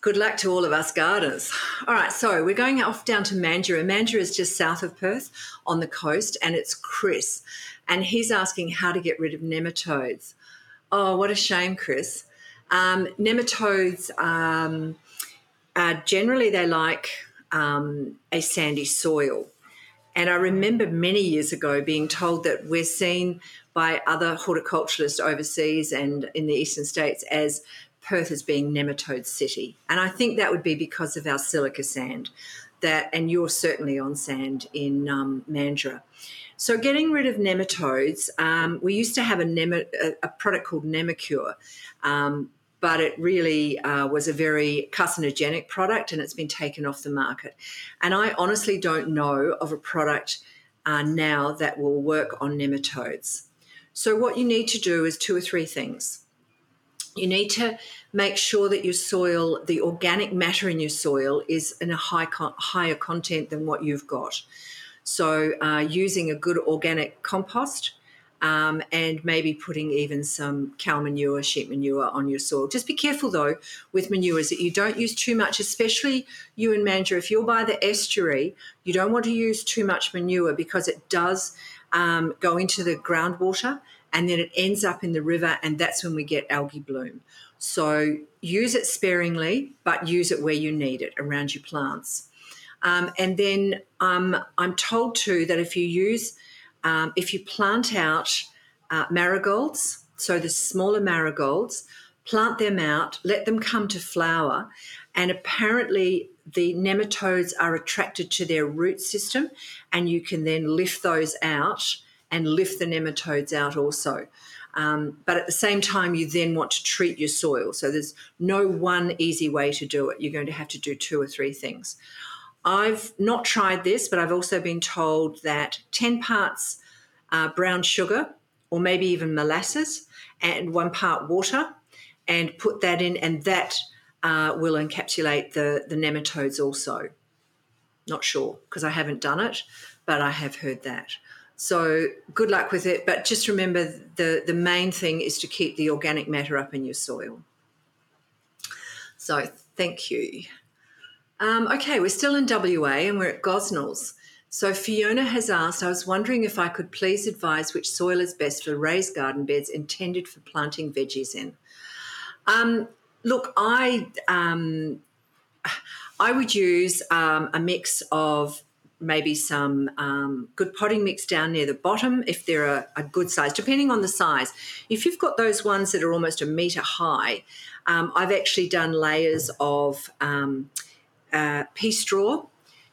good luck to all of us gardeners. All right, so we're going off down to Mandurah. Mandurah is just south of Perth on the coast, and it's Chris. And he's asking how to get rid of nematodes. Oh, what a shame, Chris. Um, nematodes, um, uh, generally, they like um, a sandy soil. And I remember many years ago being told that we're seen by other horticulturalists overseas and in the eastern states as Perth as being nematode city. And I think that would be because of our silica sand. That, and you're certainly on sand in um, Mandurah. So, getting rid of nematodes, um, we used to have a, nema, a, product called Nemacure, um, but it really uh, was a very carcinogenic product and it's been taken off the market. And I honestly don't know of a product uh, now that will work on nematodes. So, what you need to do is two or three things. You need to make sure that your soil, the organic matter in your soil, is in a high con- higher content than what you've got. So, uh, using a good organic compost, um, and maybe putting even some cow manure, sheep manure on your soil. Just be careful though with manures that you don't use too much, especially you and Mandurah. If you're by the estuary, you don't want to use too much manure because it does um, go into the groundwater and then it ends up in the river, and that's when we get algae bloom. So use it sparingly, but use it where you need it around your plants. Um, and then um, I'm told too that if you use um, if you plant out uh, marigolds, so the smaller marigolds, plant them out, let them come to flower, and apparently the nematodes are attracted to their root system, and you can then lift those out and lift the nematodes out also. Um, but at the same time, you then want to treat your soil. So there's no one easy way to do it. You're going to have to do two or three things. I've not tried this, but I've also been told that 10 parts uh, brown sugar or maybe even molasses and one part water and put that in, and that uh, will encapsulate the, the nematodes also. Not sure because I haven't done it, but I have heard that. So good luck with it. But just remember the, the main thing is to keep the organic matter up in your soil. So Thank you. Um, okay, we're still in WA and we're at Gosnells. So Fiona has asked, I was wondering if I could please advise which soil is best for raised garden beds intended for planting veggies in. Um, look, I um, I would use um, a mix of maybe some um, good potting mix down near the bottom if they're a, a, good size, depending on the size. If you've got those ones that are almost a metre high, um, I've actually done layers of um, uh, pea straw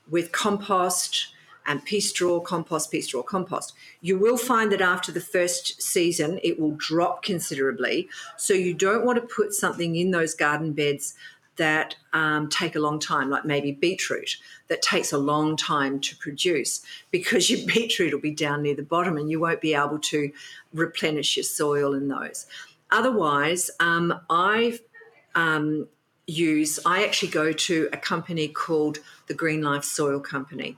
with compost and pea straw, compost, pea straw, compost. You will find that after the first season, it will drop considerably. So you don't want to put something in those garden beds that um, take a long time, like maybe beetroot, that takes a long time to produce because your beetroot will be down near the bottom and you won't be able to replenish your soil in those. Otherwise, um, I um, use, I actually go to a company called the Green Life Soil Company.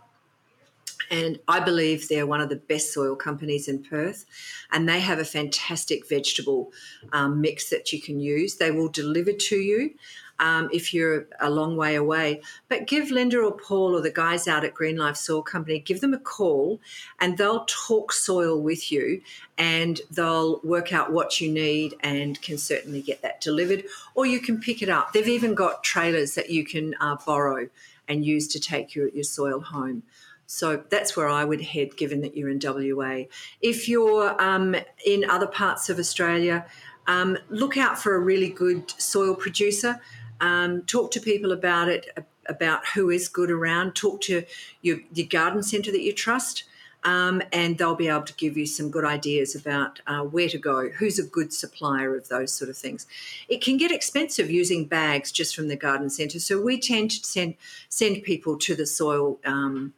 And I believe they're one of the best soil companies in Perth. And they have a fantastic vegetable um, mix that you can use. They will deliver to you um, if you're a long way away. But give Linda or Paul or the guys out at Green Life Soil Company, give them a call and they'll talk soil with you and they'll work out what you need and can certainly get that delivered. Or you can pick it up. They've even got trailers that you can uh, borrow and use to take your, your soil home. So that's where I would head, given that you're in WA. If you're um, in other parts of Australia, um, look out for a really good soil producer. Um, talk to people about it, about who is good around. Talk to your, your garden centre that you trust, um, and they'll be able to give you some good ideas about uh, where to go, who's a good supplier of those sort of things. It can get expensive using bags just from the garden centre, so we tend to send send people to the soil. Um,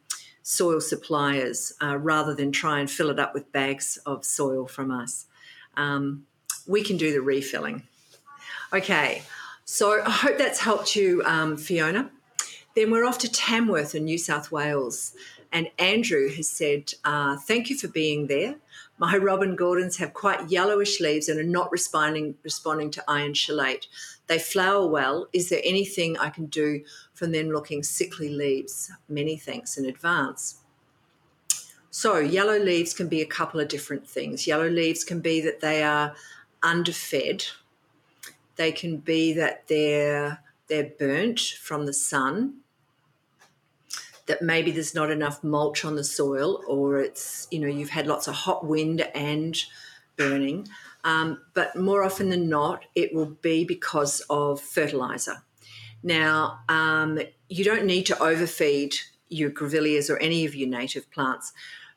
soil suppliers uh, rather than try and fill it up with bags of soil from us. Um, we can do the refilling. Okay, so I hope that's helped you, um, Fiona. Then we're off to Tamworth in New South Wales. And Andrew has said, uh, Thank you for being there. My Robyn Gordons have quite yellowish leaves and are not responding, responding to iron chelate. They flower well. Is there anything I can do from them looking sickly leaves? Many thanks in advance. So, yellow leaves can be a couple of different things. Yellow leaves can be that they are underfed, they can be that they're they're burnt from the sun. That maybe there's not enough mulch on the soil, or it's you know you've had lots of hot wind and burning. Um, but more often than not, it will be because of fertilizer. Now, um, you don't need to overfeed your grevilleas or any of your native plants,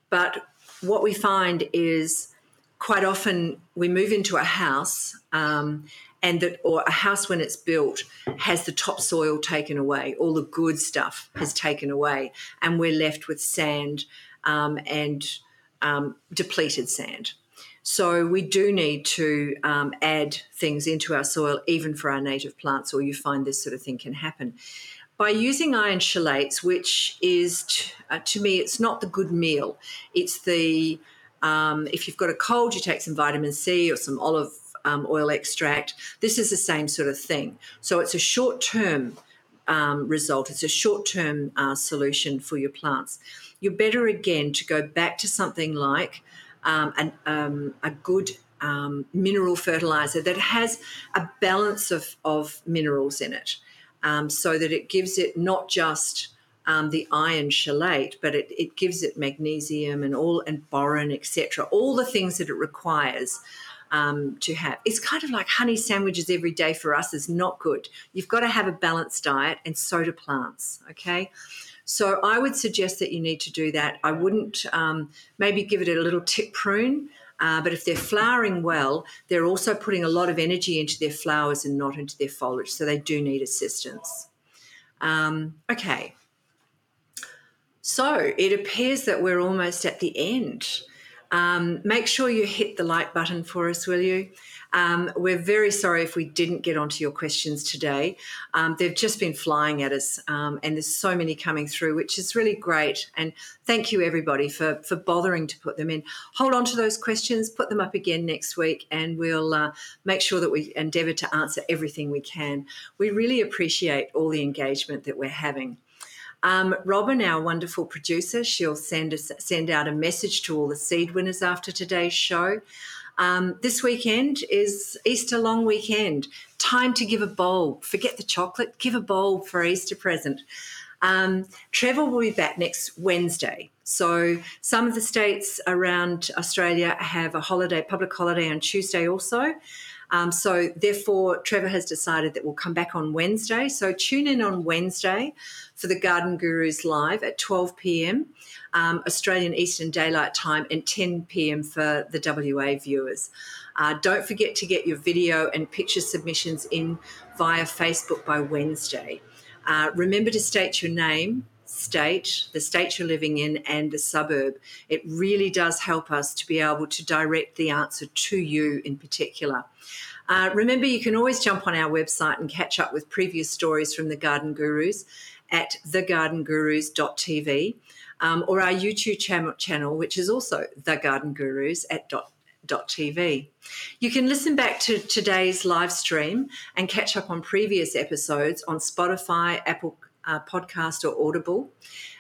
but what we find is quite often we move into a house um, and that or a house when it's built has the topsoil taken away all the good stuff has taken away and we're left with sand um, and um, depleted sand. So we do need to um, add things into our soil even for our native plants or you find this sort of thing can happen. By using iron chelates which is t- uh, to me it's not the good meal. It's the um, if you've got a cold you take some vitamin c or some olive um, oil extract. This is the same sort of thing. So it's a short term um, result, it's a short term uh, solution for your plants. You're better again to go back to something like um, an, um, a good um, mineral fertilizer that has a balance of, of minerals in it um, so that it gives it not just um, the iron chelate, but it, it, gives it magnesium and all and boron, etc. All the things that it requires um, to have. It's kind of like honey sandwiches every day for us is not good. You've got to have a balanced diet, and so do plants. Okay. So I would suggest that you need to do that. I wouldn't um, maybe give it a little tip prune. Uh, but if they're flowering well, they're also putting a lot of energy into their flowers and not into their foliage. So they do need assistance. Um, okay. So it appears that we're almost at the end. Um, make sure you hit the like button for us, will you? Um, we're very sorry if we didn't get onto your questions today. Um, they've just been flying at us, um, and there's so many coming through, which is really great. And thank you, everybody, for, for bothering to put them in. Hold on to those questions, put them up again next week, and we'll uh, make sure that we endeavour to answer everything we can. We really appreciate all the engagement that we're having. Um, Robin, our wonderful producer, she'll send us send out a message to all the seed winners after today's show. Um, this weekend is Easter long weekend. Time to give a bulb. Forget the chocolate, give a bulb for Easter present. Um, Trevor will be back next Wednesday. So some of the states around Australia have a holiday, public holiday on Tuesday also. Um, so therefore, Trevor has decided that we'll come back on Wednesday. So tune in on Wednesday for the Garden Gurus live at 12 p.m um, Australian Eastern Daylight Time and 10 p.m. for the WA viewers. Uh, don't forget to get your video and picture submissions in via Facebook by Wednesday. Uh, remember to state your name, state, the state you're living in, and the suburb. It really does help us to be able to direct the answer to you in particular. Uh, remember, you can always jump on our website and catch up with previous stories from the Garden Gurus at thegardengurus.tv um, or our YouTube channel, channel, which is also The Garden Gurus at dot, dot TV. You can listen back to today's live stream and catch up on previous episodes on Spotify, Apple uh, Podcast, or Audible.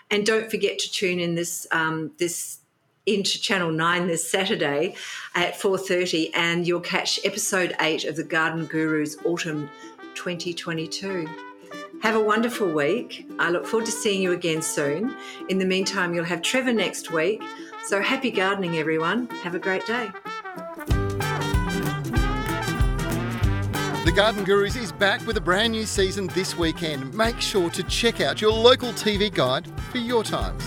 And don't forget to tune in this um, this into Channel 9 this Saturday at 4:30 and you'll catch episode 8 of the Garden Gurus Autumn 2022. Have a wonderful week. I look forward to seeing you again soon. In the meantime, you'll have Trevor next week. So happy gardening, everyone. Have a great day. The Garden Gurus is back with a brand new season this weekend. Make sure to check out your local TV guide for your times.